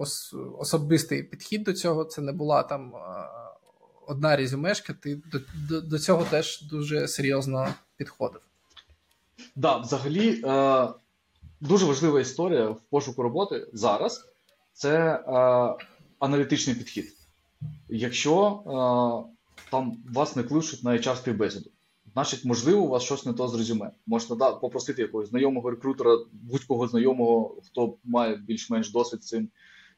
особистий підхід до цього. Це не була там одна резюмешка, ти до, до, до цього теж дуже серйозно підходив. Так, да, взагалі е, дуже важлива історія в пошуку роботи зараз це е, аналітичний підхід. Якщо е, там вас не кличуть на HR співбесіду, значить, можливо, у вас щось не то з резюме. Можна да, попросити якогось знайомого рекрутера, будь-кого знайомого, хто має більш-менш досвід цим,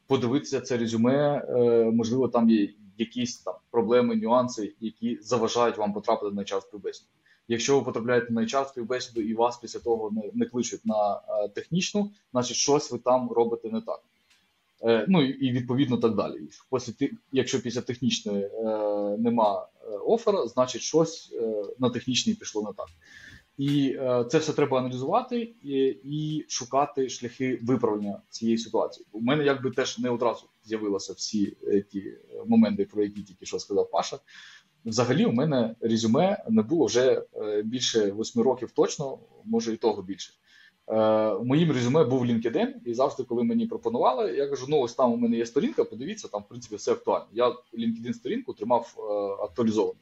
подивитися це резюме. Е, можливо, там є якісь там проблеми, нюанси, які заважають вам потрапити на час співбесіду. Якщо ви потрапляєте на час співбесіду і вас після того не, не кличуть на е, технічну, значить щось ви там робите не так. Е, Ну і відповідно так далі. Після, якщо після технічної е, нема е, офера, значить щось е, на технічній пішло не так. І е, це все треба аналізувати і, і шукати шляхи виправлення цієї ситуації. У мене якби теж не одразу з'явилися всі ті моменти, про які тільки що сказав Паша. Взагалі, у мене резюме не було вже більше восьми років точно, може і того більше. Е, Моїм резюме був LinkedIn, і завжди, коли мені пропонували, я кажу: ну ось там у мене є сторінка, подивіться, там в принципі все актуально. Я LinkedIn сторінку тримав е, актуалізовану.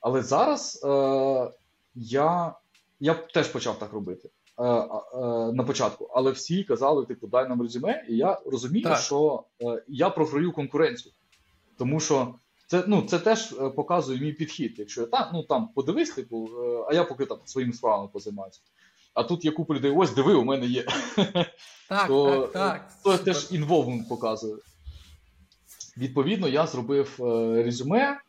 Але зараз. Е, я я теж почав так робити е, е, на початку, але всі казали, типу, дай нам резюме, і я розумію, так. що е, я програю конкуренцію. Тому що це ну, це теж е, показує мій підхід. Якщо я так, ну там подивись, типу, е, а я поки там своїми справами позаймаюся. А тут є купа людей, ось диви, у мене є. Так, то, так, так. То теж інволвмент показує. Відповідно, я зробив резюме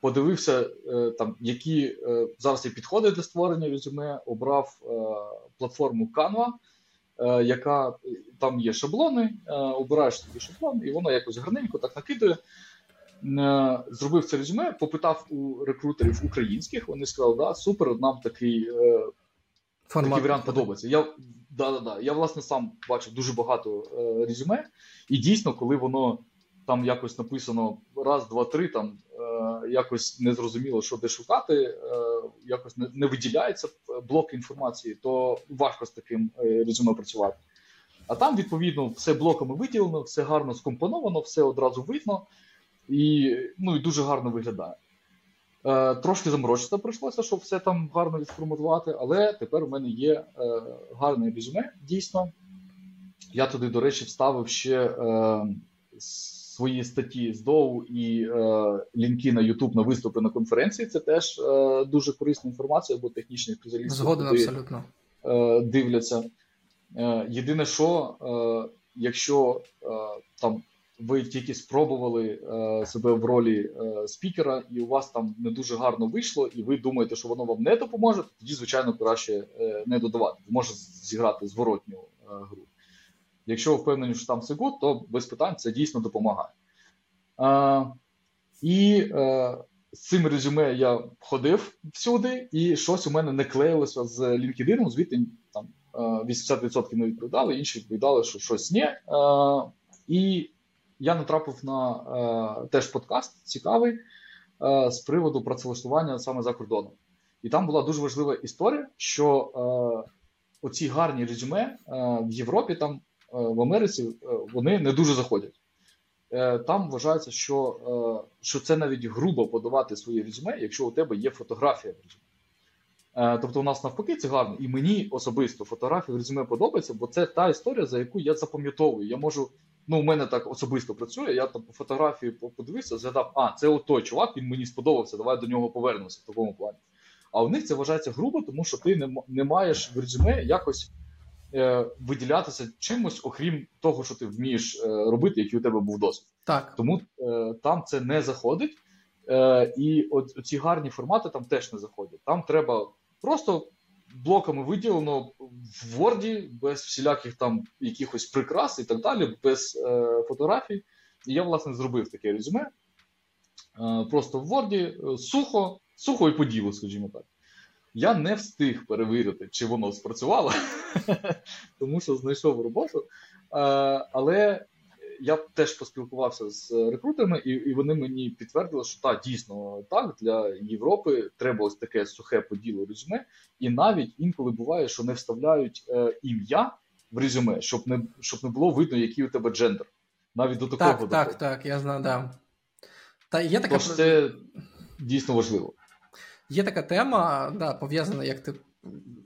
подивився, там, які зараз є підходи для створення резюме, обрав платформу Canva, яка там є шаблони, обираєш собі шаблон, і воно якось гарненько так накидує. Зробив це резюме, попитав у рекрутерів українських. Вони сказали, да, супер, нам такий Формат. такий варіант подобається. Я да, да, да. Я власне сам бачив дуже багато е, резюме, і дійсно, коли воно там якось написано раз, два, три, там е, якось не зрозуміло, що де шукати, е, якось не, не виділяється блок інформації, то важко з таким е, резюме працювати. А там, відповідно, все блоками виділено, все гарно скомпоновано, все одразу видно і ну, і дуже гарно виглядає. Е, Трошки заморочитися прийшлося, щоб все там гарно відформатувати, але тепер у мене є е, гарне резюме, дійсно. Я туди, до речі, вставив ще е, свої статті з Доу і е, лінки на YouTube на виступи на конференції. Це теж е, дуже корисна інформація, бо технічні спеціалісти Згоден абсолютно. Е, дивляться. Е, Єдине, що е, якщо е, там ви тільки спробували е, себе в ролі е, спікера, і у вас там не дуже гарно вийшло, і ви думаєте, що воно вам не допоможе, тоді, звичайно, краще е, не додавати. Ви можете зіграти зворотню е, гру. Якщо ви впевнені, що там все good, то без питань це дійсно допомагає. Е, і е, з цим резюме я ходив всюди, і щось у мене не клеїлося з LinkedIn, звідти там 80% не відповідали, інші відповідали, що щось ні. І я натрапив на е, теж подкаст цікавий е, з приводу працевлаштування саме за кордоном. І там була дуже важлива історія, що е, оці гарні резюме е, в Європі, там е, в Америці, е, вони не дуже заходять. Е, там вважається, що що це навіть грубо подавати свої резюме, якщо у тебе є фотографія в резюме. Тобто, у нас навпаки, це гарно, і мені особисто фотографія в резюме подобається, бо це та історія, за яку я запам'ятовую. Я можу Ну, у мене так особисто працює. Я там по фотографії подивився, згадав, а це от той чувак, він мені сподобався. Давай до нього повернемося в такому плані. А у них це вважається грубо, тому що ти не не маєш в резюме якось е, виділятися чимось, окрім того, що ти вмієш е, робити, який у тебе був досвід. Так. Тому е, там це не заходить. Е, І от ці гарні формати там теж не заходять. Там треба просто блоками виділено в Word, без всіляких там якихось прикрас і так далі, без е, фотографій. І я, власне, зробив таке резюме. Е, просто в Word, е, сухо, сухо і по ділу, скажімо так. Я не встиг перевірити, чи воно спрацювало, тому що знайшов роботу. Е, але я теж поспілкувався з рекрутерами, і і вони мені підтвердили, що так, дійсно так, для Європи треба ось таке сухе поділо резюме, і навіть інколи буває, що не вставляють е, ім'я в резюме, щоб не щоб не було видно, який у тебе джендер. Навіть до такого. Так, так, так, я знаю, да. Та є така... Тож це дійсно важливо. Є така тема, да, пов'язана як ти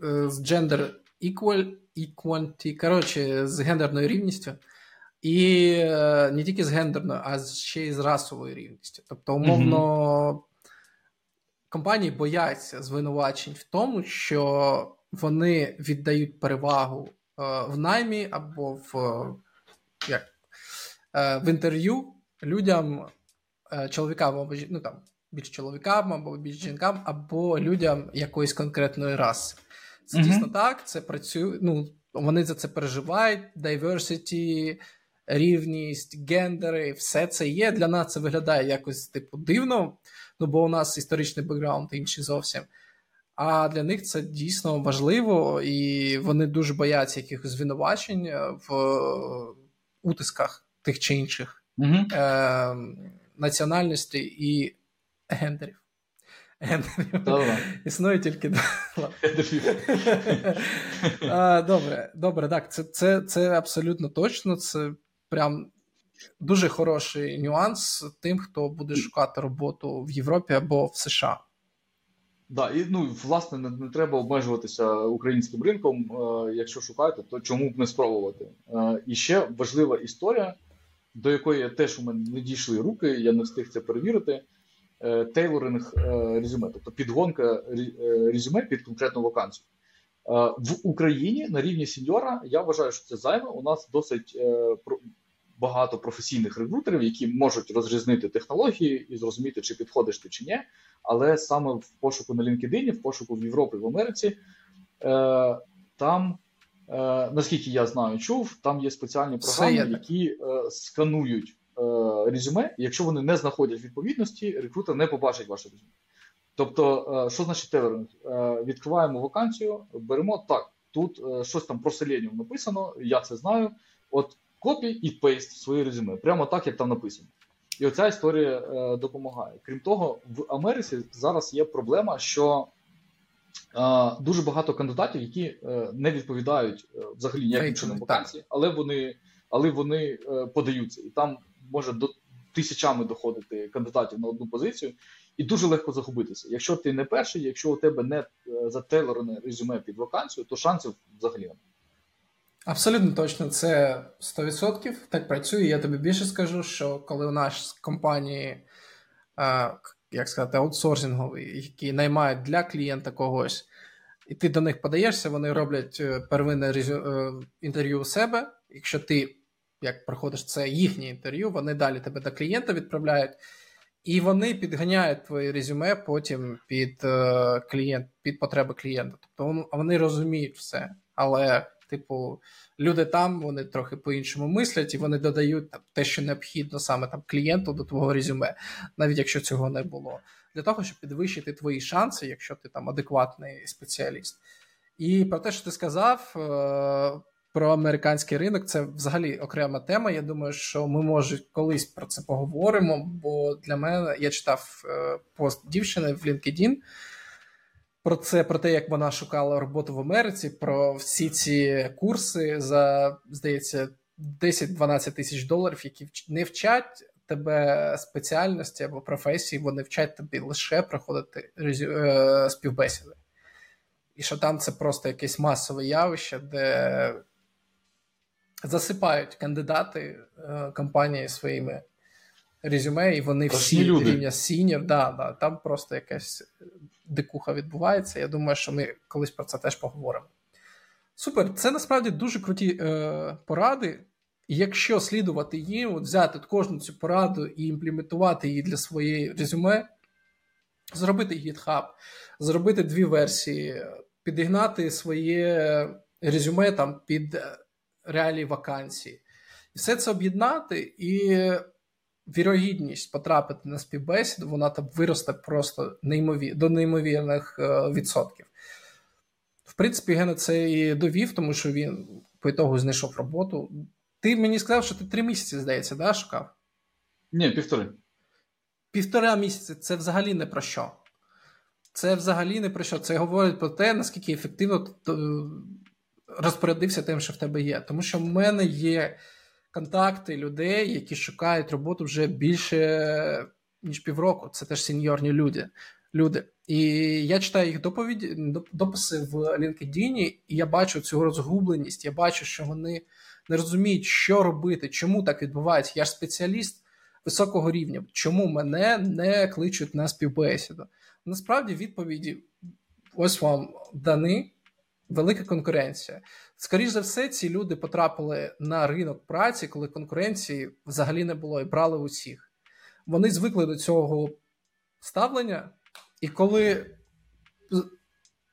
е, з gender equal, equality, коротше, з гендерною рівністю. І е, не тільки з гендерною, а ще й з расовою рівністю. Тобто, умовно, компанії бояться звинувачень в тому, що вони віддають перевагу е, в наймі або в як, е, в інтерв'ю людям, чоловікам або ну, там, більш чоловікам або більш жінкам, або людям якоїсь конкретної раси. Це mm-hmm. дійсно так, це працює. Ну, вони за це переживають, diversity, рівність, гендери, все це є. Для нас це виглядає якось типу дивно, ну бо у нас історичний бекграунд інший зовсім. А для них це дійсно важливо, і вони дуже бояться якихось звинувачень в утисках тих чи інших mm е- національностей і гендерів. Існує тільки Добре, добре, так. Це це, це абсолютно точно. Це прям дуже хороший нюанс тим, хто буде шукати роботу в Європі або в США. Да, і ну власне не, не треба обмежуватися українським ринком. Е, якщо шукаєте, то чому б не спробувати? Е, і ще важлива історія, до якої теж у мене не дійшли руки, я не встиг це перевірити. Е, тейлоринг е, резюме, тобто підгонка е, резюме під конкретну вакансію. В Україні на рівні сеньора я вважаю, що це займе. У нас досить багато професійних рекрутерів, які можуть розрізнити технології і зрозуміти, чи підходиш ти чи ні. Але саме в пошуку на LinkedIn, в пошуку в Європі, в Америці, е, там, е, наскільки я знаю, чув, там є спеціальні програми, які е, сканують е, резюме. І якщо вони не знаходять відповідності, рекрутер не побачить ваше резюме. Тобто, е, що значить tailoring? Е, відкриваємо вакансію, беремо так. Тут щось там про Selenium написано, я це знаю. От copy і paste в своє резюме, прямо так, як там написано. І оця історія е, допомагає. Крім того, в Америці зараз є проблема, що е, дуже багато кандидатів, які е, не відповідають е, взагалі ніяким чином вакансії, але вони але вони е, подаються. І там може до тисячами доходити кандидатів на одну позицію, і дуже легко загубитися. Якщо ти не перший, якщо у тебе не е, зателорене резюме під вакансію, то шансів взагалі немає. Абсолютно точно, це 100% так працює. Я тобі більше скажу, що коли у нас компанії, як сказати, аутсорсингові, які наймають для клієнта когось, і ти до них подаєшся, вони роблять е, первинне е, інтерв'ю у себе. Якщо ти як проходиш це їхнє інтерв'ю, вони далі тебе до клієнта відправляють, і вони підганяють твоє резюме потім під е, клієнт, під потреби клієнта. Тобто вони розуміють все. Але Типу, люди там вони трохи по-іншому мислять, і вони додають там, те, що необхідно саме там клієнту до твого резюме, навіть якщо цього не було, для того, щоб підвищити твої шанси, якщо ти там адекватний спеціаліст. І про те, що ти сказав. Е, про американський ринок це взагалі окрема тема. Я думаю, що ми може колись про це поговоримо. Бо для мене я читав е, пост дівчини в LinkedIn, про це, про те, як вона шукала роботу в Америці, про всі ці курси за, здається, 10-12 тисяч доларів, які не вчать тебе спеціальності або професії, вони вчать тобі лише проходити е, співбесіди. І що там це просто якесь масове явище, де засипають кандидати е, компанії своїми резюме, і вони Прості всі люди. рівня сінір. Да, да, Там просто якась дикуха відбувається. Я думаю, що ми колись про це теж поговоримо. Супер, це насправді дуже круті е, поради. Якщо слідувати їм, от взяти кожну цю пораду і імплементувати її для своєї резюме, зробити GitHub, зробити дві версії, підігнати своє резюме там під реалії вакансії. І все це об'єднати і вірогідність потрапити на співбесіду, вона там виросте просто неймовір, до неймовірних е, відсотків. В принципі, Гена це і довів, тому що він по ітогу знайшов роботу. Ти мені сказав, що ти три місяці, здається, да, шукав? Ні, півтори. Півтора місяці це взагалі не про що. Це взагалі не про що. Це говорить про те, наскільки ефективно розпорядився тим, що в тебе є. Тому що в мене є контакти людей, які шукають роботу вже більше ніж півроку. Це теж сеньорні люди. люди. І я читаю їх доповіді, дописи в LinkedIn, і я бачу цю розгубленість. Я бачу, що вони не розуміють, що робити, чому так відбувається. Я ж спеціаліст високого рівня. Чому мене не кличуть на співбесіду? Насправді відповіді ось вам дані велика конкуренція. Скоріше за все, ці люди потрапили на ринок праці, коли конкуренції взагалі не було і брали усіх. Вони звикли до цього ставлення, і коли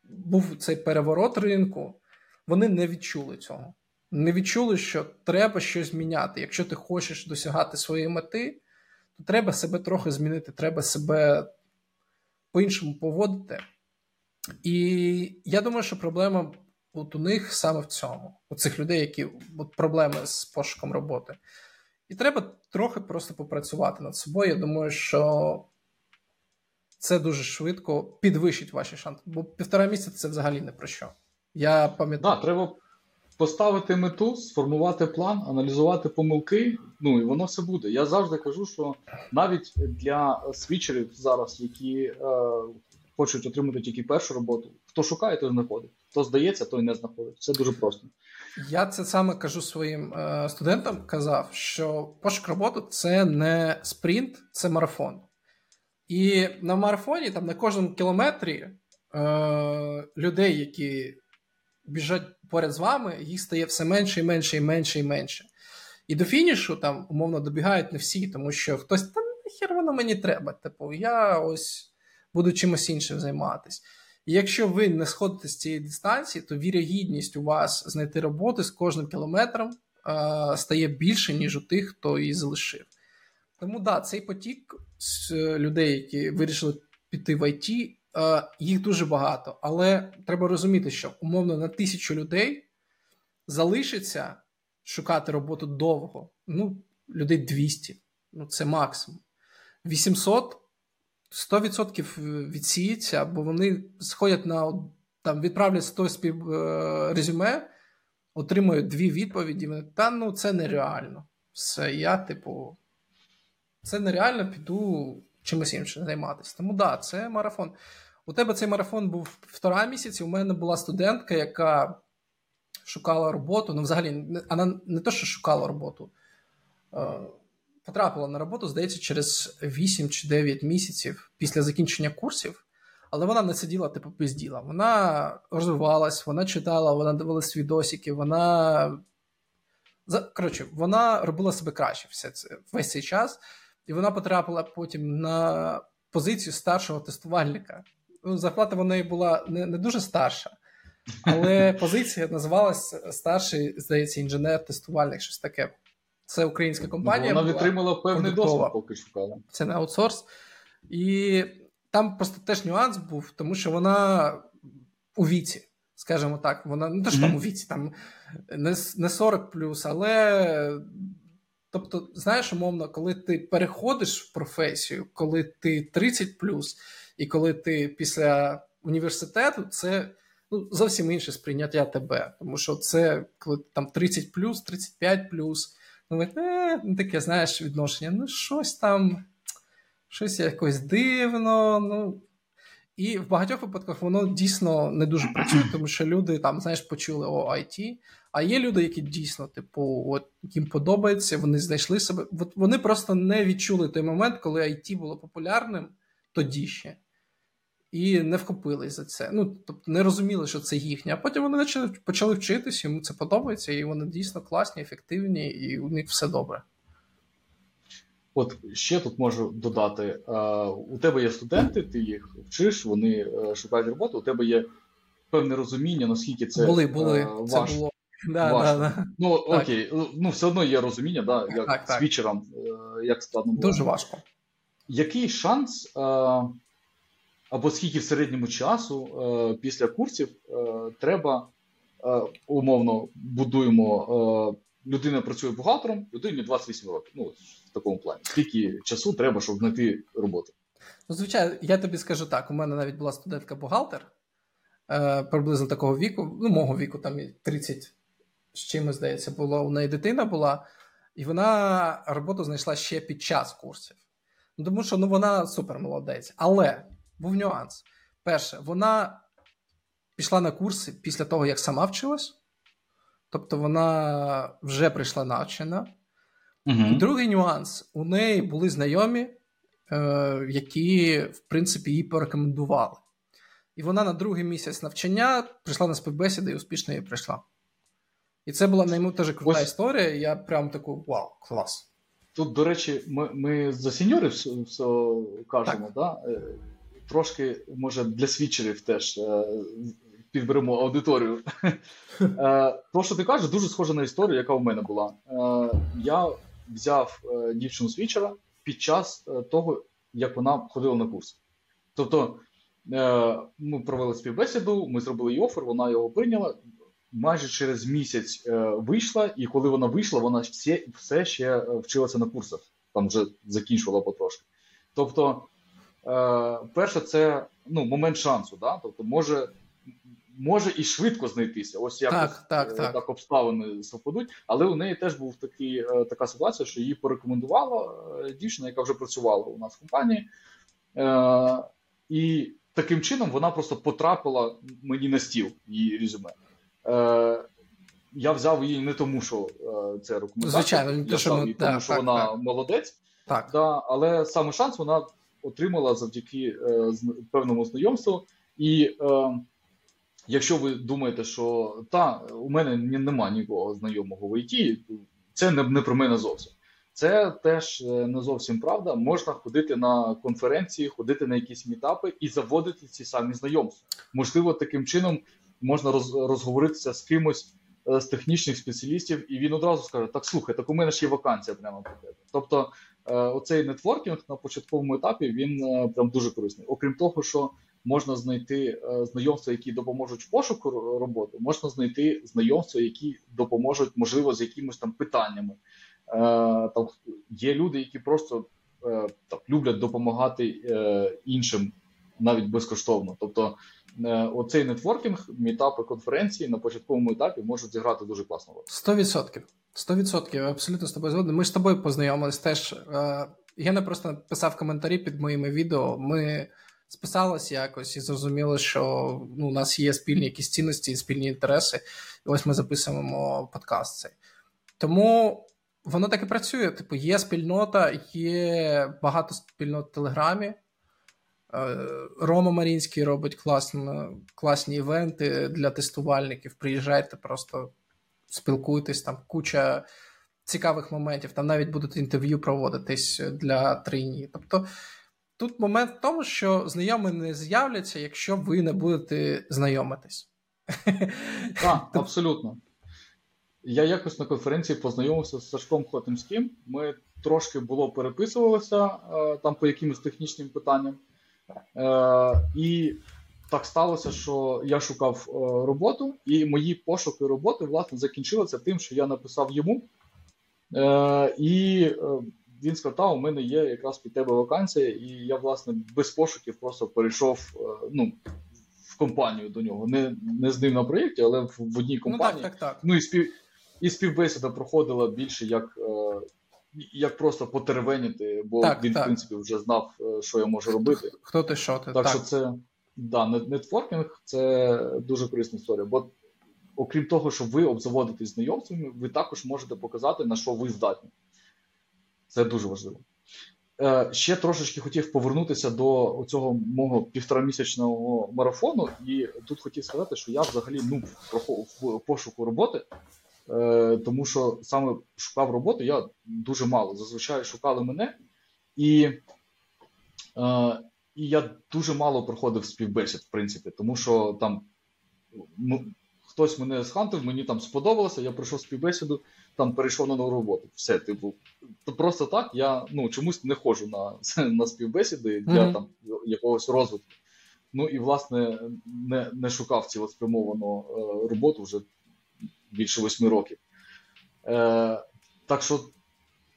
був цей переворот ринку, вони не відчули цього. Не відчули, що треба щось міняти. Якщо ти хочеш досягати своєї мети, то треба себе трохи змінити, треба себе по-іншому поводити. І я думаю, що проблема от у них саме в цьому, у цих людей, які от проблеми з пошуком роботи. І треба трохи просто попрацювати над собою. Я думаю, що це дуже швидко підвищить ваші шанси. Бо півтора місяця це взагалі не про що. Я пам'ятаю. Да, треба поставити мету, сформувати план, аналізувати помилки. Ну і воно все буде. Я завжди кажу, що навіть для свічерів зараз, які е, хочуть отримати тільки першу роботу. Хто шукає, той знаходить. Хто здається, той не знаходить. Це дуже просто. Я це саме кажу своїм е, студентам. Казав, що пошук роботи це не спринт, це марафон. І на марафоні, там на кожному кілометрі е, людей, які біжать поряд з вами, їх стає все менше і менше і менше і менше. І до фінішу там умовно добігають не всі, тому що хтось там хер воно мені треба. Типу, я ось буду чимось іншим займатися. І якщо ви не сходите з цієї дистанції, то вірогідність у вас знайти роботу з кожним кілометром е, стає більше, ніж у тих, хто її залишив. Тому да, цей потік з людей, які вирішили піти в ІТ, е, їх дуже багато. Але треба розуміти, що умовно на тисячу людей залишиться шукати роботу довго. Ну, людей 200. Ну, це максимум. 800 100% відсіється, бо вони сходять на там, відправлять 100 спів е, резюме, отримують дві відповіді. Вони, Та ну це нереально. Все, я, типу, це нереально піду чимось іншим займатися. Тому да, це марафон. У тебе цей марафон був півтора місяці. У мене була студентка, яка шукала роботу. Ну, взагалі, вона не то, що шукала роботу. Потрапила на роботу, здається, через 8 чи 9 місяців після закінчення курсів, але вона не сиділа типу без діла. Вона розвивалась, вона читала, вона дивилась відосики, вона. Коротше, вона робила себе краще все це, весь цей час, і вона потрапила потім на позицію старшого тестувальника. Ну, Зарплата в неї була не, не дуже старша, але позиція називалась старший, здається, інженер-тестувальник, щось таке. Це українська компанія. Вона відтримала певний досвід, поки шукала. Це не аутсорс. І там просто теж нюанс був, тому що вона у віці, скажімо так, вона не те, що mm-hmm. там у віці, там не не 40 плюс, але. Тобто, знаєш, умовно, коли ти переходиш в професію, коли ти 30 плюс, і коли ти після університету, це ну, зовсім інше сприйняття тебе. Тому що це коли там 30 плюс, 35 плюс. Ну, е, ну, таке, знаєш, відношення, ну, щось там, щось якось дивно. ну. І в багатьох випадках воно дійсно не дуже працює, тому що люди там, знаєш, почули о IT, а є люди, які дійсно, типу, от їм подобається, вони знайшли себе. От Вони просто не відчули той момент, коли IT було популярним тоді ще і не вхопились за це. Ну, тобто не розуміли, що це їхнє. А потім вони почали почали вчитися, йому це подобається, і вони дійсно класні, ефективні, і у них все добре. От ще тут можу додати: у тебе є студенти, ти їх вчиш, вони е, шукають роботу, у тебе є певне розуміння, наскільки це були, були. Важ... Це було. Да, да, да. Ну так. окей, ну все одно є розуміння, да, як так, так. свічерам, е, як складно було. Дуже важко. Який шанс або скільки в середньому часу е, після курсів е, треба е, умовно будуємо. Людина працює бухгалтером, людині 28 років. Ну, в такому плані. Скільки часу треба, щоб знайти роботу? Ну, звичайно, я тобі скажу так: у мене навіть була студентка-бухгалтер е, приблизно такого віку, ну, мого віку, там 30 з чимось, здається, було. У неї дитина була, і вона роботу знайшла ще під час курсів. Ну, Тому що ну, вона супер молодець. Але був нюанс. Перше, вона пішла на курси після того, як сама вчилась, тобто вона вже прийшла навчена. Угу. Другий нюанс: у неї були знайомі, е, які, в принципі, її порекомендували. І вона на другий місяць навчання прийшла на співбесіди і успішно її прийшла. І це була найму теж крута Ось. історія. Я прям таку вау, клас. Тут, до речі, ми ми за сеньорів все, все кажемо, так? Да? Е, трошки, може, для свідчерів теж е, підберемо аудиторію. Е, то, що ти кажеш, дуже схоже на історію, яка у мене була. Е, я взяв дівчину свідчера під час того, як вона ходила на курс. Тобто ми провели співбесіду, ми зробили їй офер, вона його прийняла. Майже через місяць вийшла, і коли вона вийшла, вона все все ще вчилася на курсах, там вже закінчувала потрошки. Тобто Е, перше, це ну, момент шансу. Да? Тобто, може може і швидко знайтися. Ось якось так, так, так. так обставини совпадуть. Але у неї теж був такий, е, така ситуація, що її порекомендувала е, дівчина, яка вже працювала у нас в компанії. Е, І таким чином вона просто потрапила мені на стіл її резюме. Е, я взяв її не тому, що е, це рекомендація. Звичайно, я взяв її, тому, що так, вона так. молодець, так. Да, але саме шанс вона отримала завдяки е, певному знайомству. І е, якщо ви думаєте, що та у мене немає нікого знайомого в ІТ, це не, не про мене зовсім. Це теж е, не зовсім правда. Можна ходити на конференції, ходити на якісь мітапи і заводити ці самі знайомства. Можливо, таким чином можна роз, розговоритися з кимось з технічних спеціалістів, і він одразу скаже: Так, слухай, так у мене ж є вакансія прямо про тебе. Тобто, оцей нетворкінг на початковому етапі він прям дуже корисний. Окрім того, що можна знайти знайомства, які допоможуть пошуку роботи, можна знайти знайомства, які допоможуть, можливо, з якимись там питаннями. Е, там є люди, які просто е, так люблять допомагати е, іншим навіть безкоштовно. Тобто оцей нетворкінг, мітапи конференції на початковому етапі можуть зіграти дуже класно. Сто відсотків. Сто відсотків абсолютно з тобою згоден. Ми з тобою познайомились теж. Я не просто писав коментарі під моїми відео. Ми списалися якось і зрозуміли, що ну, у нас є спільні якісь цінності і спільні інтереси. І ось ми записуємо подкаст цей. Тому воно так і працює. Типу, є спільнота, є багато спільнот в Телеграмі. Е, Рома Марінський робить класні, класні івенти для тестувальників. Приїжджайте, просто спілкуйтесь, там куча цікавих моментів. Там навіть будуть інтерв'ю проводитись для трійні. Тобто тут момент в тому, що знайомі не з'являться, якщо ви не будете знайомитись. Так, абсолютно. Я якось на конференції познайомився з Сашком Хотимським. Ми трошки було переписувалися е, там по якимось технічним питанням. Е, і так сталося, що я шукав е, роботу, і мої пошуки роботи власне закінчилися тим, що я написав йому. І він сказав, у мене є якраз під тебе вакансія, і я, власне, без пошуків просто перейшов ну, в компанію до нього. Не не з ним на проєкті, але в, в одній компанії. Ну, так, так, так. Ну і спів і співбесіда проходила більше як е, як просто потеревеніти, бо так, він, так. в принципі, вже знав, е, що я можу робити. Хто ти що ти? Так, так. що це да, нетворкінг це дуже корисна історія. Бо, окрім того, що ви обзаводитесь знайомствами, ви також можете показати, на що ви здатні. Це дуже важливо. Е, Ще трошечки хотів повернутися до цього мого півторамісячного марафону, і тут хотів сказати, що я взагалі ну, в пошуку роботи Е, тому що саме шукав роботу я дуже мало. Зазвичай шукали мене, і е, і я дуже мало проходив співбесід, в принципі, тому що там ну, хтось мене схантив, мені там сподобалося, я пройшов співбесіду, там перейшов на нову роботу. Все, типу, то просто так я ну, чомусь не ходжу на на співбесіди для mm-hmm. там якогось розвитку. Ну і власне не не шукав цілеспрямовану е, роботу вже більше восьми років. Е, Так що,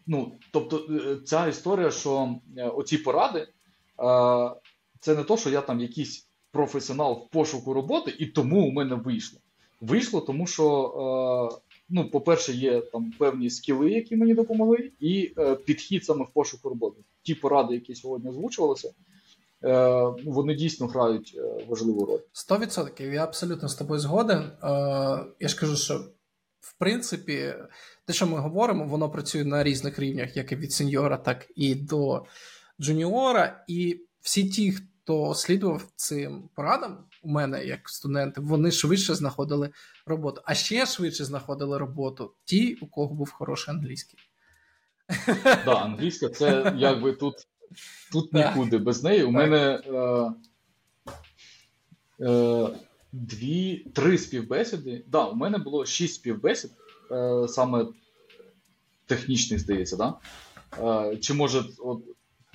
ну, тобто, е, ця історія, що е, оці поради, це не то, що я там якийсь професіонал в пошуку роботи, і тому у мене вийшло. Вийшло, тому що, е, ну, по-перше, є там певні скіли, які мені допомогли, і е, підхід саме в пошуку роботи. Ті поради, які сьогодні озвучувалися. Е, вони дійсно грають важливу роль. Сто відсотків. Я абсолютно з тобою згоден. Я ж кажу, що в принципі, те, що ми говоримо, воно працює на різних рівнях, як і від сеньора, так і до джуніора. І всі ті, хто слідував цим порадам, у мене як студенти, вони швидше знаходили роботу. А ще швидше знаходили роботу ті, у кого був хороший англійський. Так, да, англійська це якби тут Тут нікуди без неї. У мене е, е, дві, три співбесіди. Да, у мене було шість співбесід, е, саме технічних, здається, да? Е, чи може, от,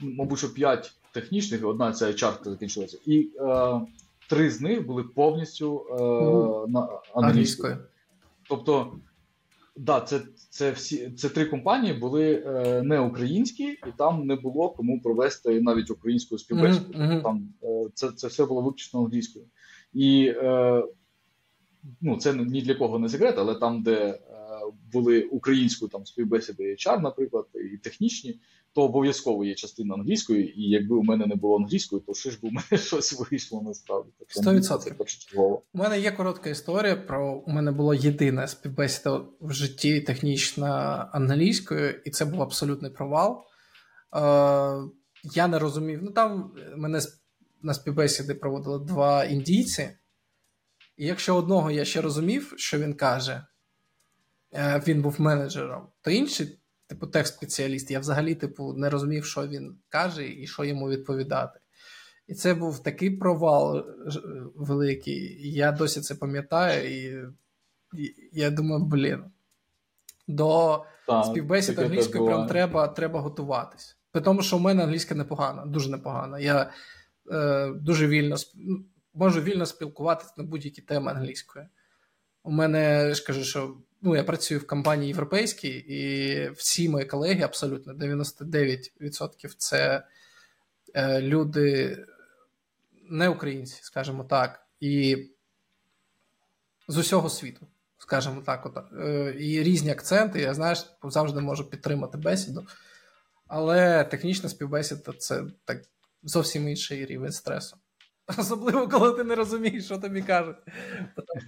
мабуть, що п'ять технічних, одна ця HR закінчилася. І е, три з них були повністю е, на англійською. Тобто да, це це всі це три компанії були е, не українські, і там не було кому провести навіть українську співбесіду. Mm-hmm. Там е, це це все було виключно англійською. І е, ну, це ні для кого не секрет, але там, де е, були українською там співбесіди HR, наприклад, і технічні, то обов'язково є частина англійської, і якби у мене не було англійської, то ще ж би у мене щось вийшло насправді. 100%. У мене є коротка історія про у мене була єдина співбесіда в житті технічна англійською, і це був абсолютний провал. Е, Я не розумів. Ну там мене на співбесіди проводили два індійці. І якщо одного я ще розумів, що він каже, він був менеджером, то інший, типу, тех-спеціаліст, я взагалі типу, не розумів, що він каже і що йому відповідати. І це був такий провал е, великий. Я досі це пам'ятаю, і, і я думаю, блін, до так, співбесід англійської прям треба треба готуватись. При тому, що в мене англійська непогана, дуже непогана. Я е, дуже вільно можу вільно спілкуватися на будь-які теми англійської. У мене я ж кажу, що ну, я працюю в компанії європейській, і всі мої колеги, абсолютно 99% це е, люди не українці, скажімо так, і з усього світу, скажімо так, от, е, і різні акценти. Я знаєш, завжди можу підтримати бесіду. Але технічна співбесіда це так зовсім інший рівень стресу. Особливо, коли ти не розумієш, що тобі кажуть.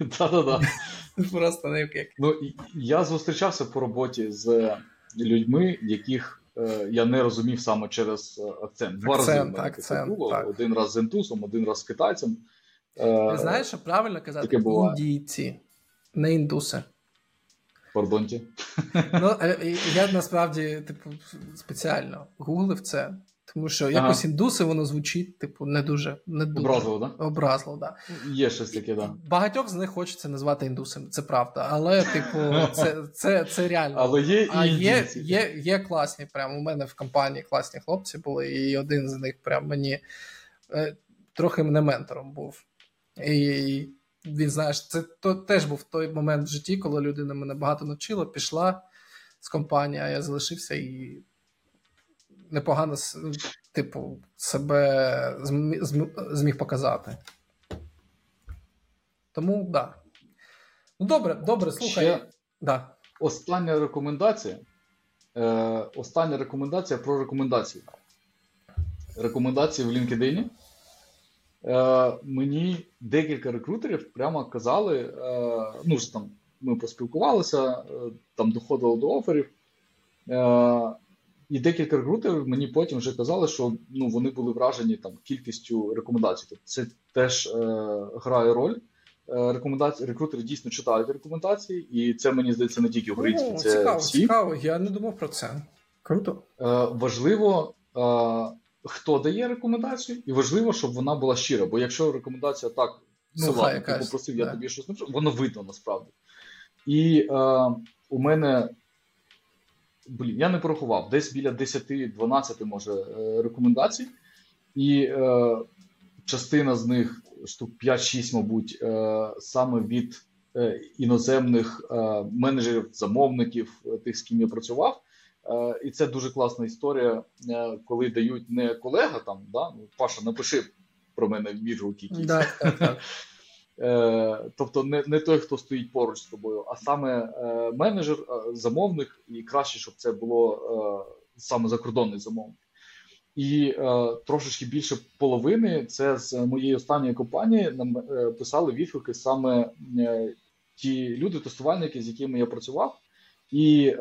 Да-да-да. Просто не як. Ну, Я зустрічався по роботі з людьми, яких е, я не розумів саме через е, акцент. Два акцент, рази акцент, було. Так. один раз з ентусом, один раз з китайцем. Ти знаєш, що правильно казати? Індійці, не індуси. Пардонті. Ну, е, я насправді, типу, спеціально гуглив це. Тому що якось ага. індуси воно звучить, типу, не дуже не дуже образливо, да? Образливо, да. Є щось таке, да. Багатьох з них хочеться назвати індусами, це правда. Але, типу, це це, це реально. Але є а є, є, є класні. Прямо у мене в компанії класні хлопці були, і один з них прям мені е, трохи мене ментором був. І він, знаєш, це то, теж був той момент в житті, коли людина мене багато навчила, пішла з компанії, а я залишився і непогано типу, себе зміг показати. Тому так. Да. Ну, добре, добре, слухай. Ще да. Остання рекомендація. Е, Остання рекомендація про рекомендації. Рекомендації в LinkedIn. Е, Мені декілька рекрутерів прямо казали, е, ну ж там ми поспілкувалися, е, там доходило до оферів. Е, і декілька рекрутерів мені потім вже казали, що ну вони були вражені там кількістю рекомендацій. Тобто це теж е, грає роль. Е, рекомендації рекрутери дійсно читають рекомендації, і це мені здається не тільки українські. це цікаво, всі. цікаво. Я не думав про це. Круто. Е, Важливо, е, хто дає рекомендацію, і важливо, щоб вона була щира. Бо якщо рекомендація так ну ладно, ти попросив, я тобі щось напишу, воно видно насправді. І е, у мене блін, я не порахував, десь біля 10-12 може е, рекомендацій, і е, частина з них, штук 5-6, мабуть, е, саме від е, іноземних е, менеджерів, замовників, е, тих, з ким я працював. І це дуже класна історія, коли дають не колега там, да, ну, Паша, напиши про мене. Да, так, так. Е, тобто не не той, хто стоїть поруч з тобою, а саме е, менеджер, е, замовник, і краще, щоб це було саме закордонний замовник. І трошечки більше половини це з моєї останньої компанії нам писали відгуки саме ті люди, тестувальники, з якими я працював. І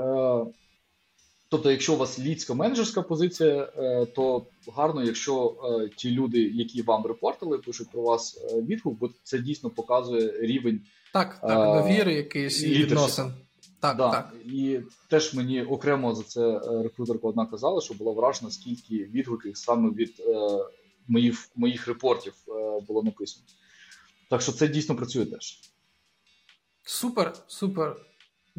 Тобто, якщо у вас лідська менеджерська позиція, е, то гарно, якщо е, ті люди, які вам репортили, пишуть про вас е, відгук, бо це дійсно показує рівень так, так, довіри якийсь і відносин. Так, да. так. І теж мені окремо за це рекрутерка одна казала, що була вражена, скільки відгуків саме від е, моїх моїх репортів е, було написано. Так що це дійсно працює теж. Супер, супер.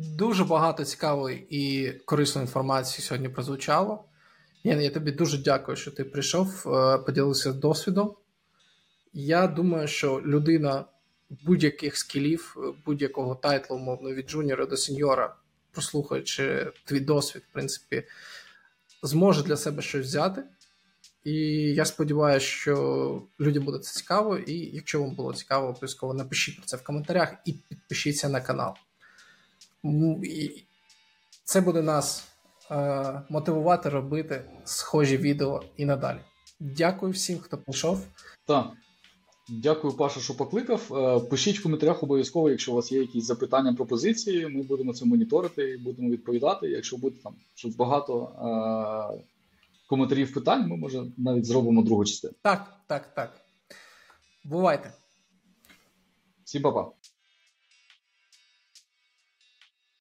Дуже багато цікавої і корисної інформації сьогодні прозвучало. Ян, я тобі дуже дякую, що ти прийшов, е, поділився досвідом. Я думаю, що людина будь-яких скілів, будь-якого тайтлу, умовно, від джуніора до сеньора, прослухаючи твій досвід, в принципі, зможе для себе щось взяти. І я сподіваюся, що людям буде це цікаво. І якщо вам було цікаво, обов'язково напишіть про це в коментарях і підпишіться на канал. І Це буде нас е, мотивувати робити схожі відео і надалі. Дякую всім, хто прийшов. Так. Дякую, Паша, що покликав. Е, пишіть в коментарях обов'язково, якщо у вас є якісь запитання, пропозиції. Ми будемо це моніторити і будемо відповідати. Якщо буде там щось багато е- коментарів питань, ми може навіть зробимо другу частину. Так, так, так. Бувайте. Всім па-па.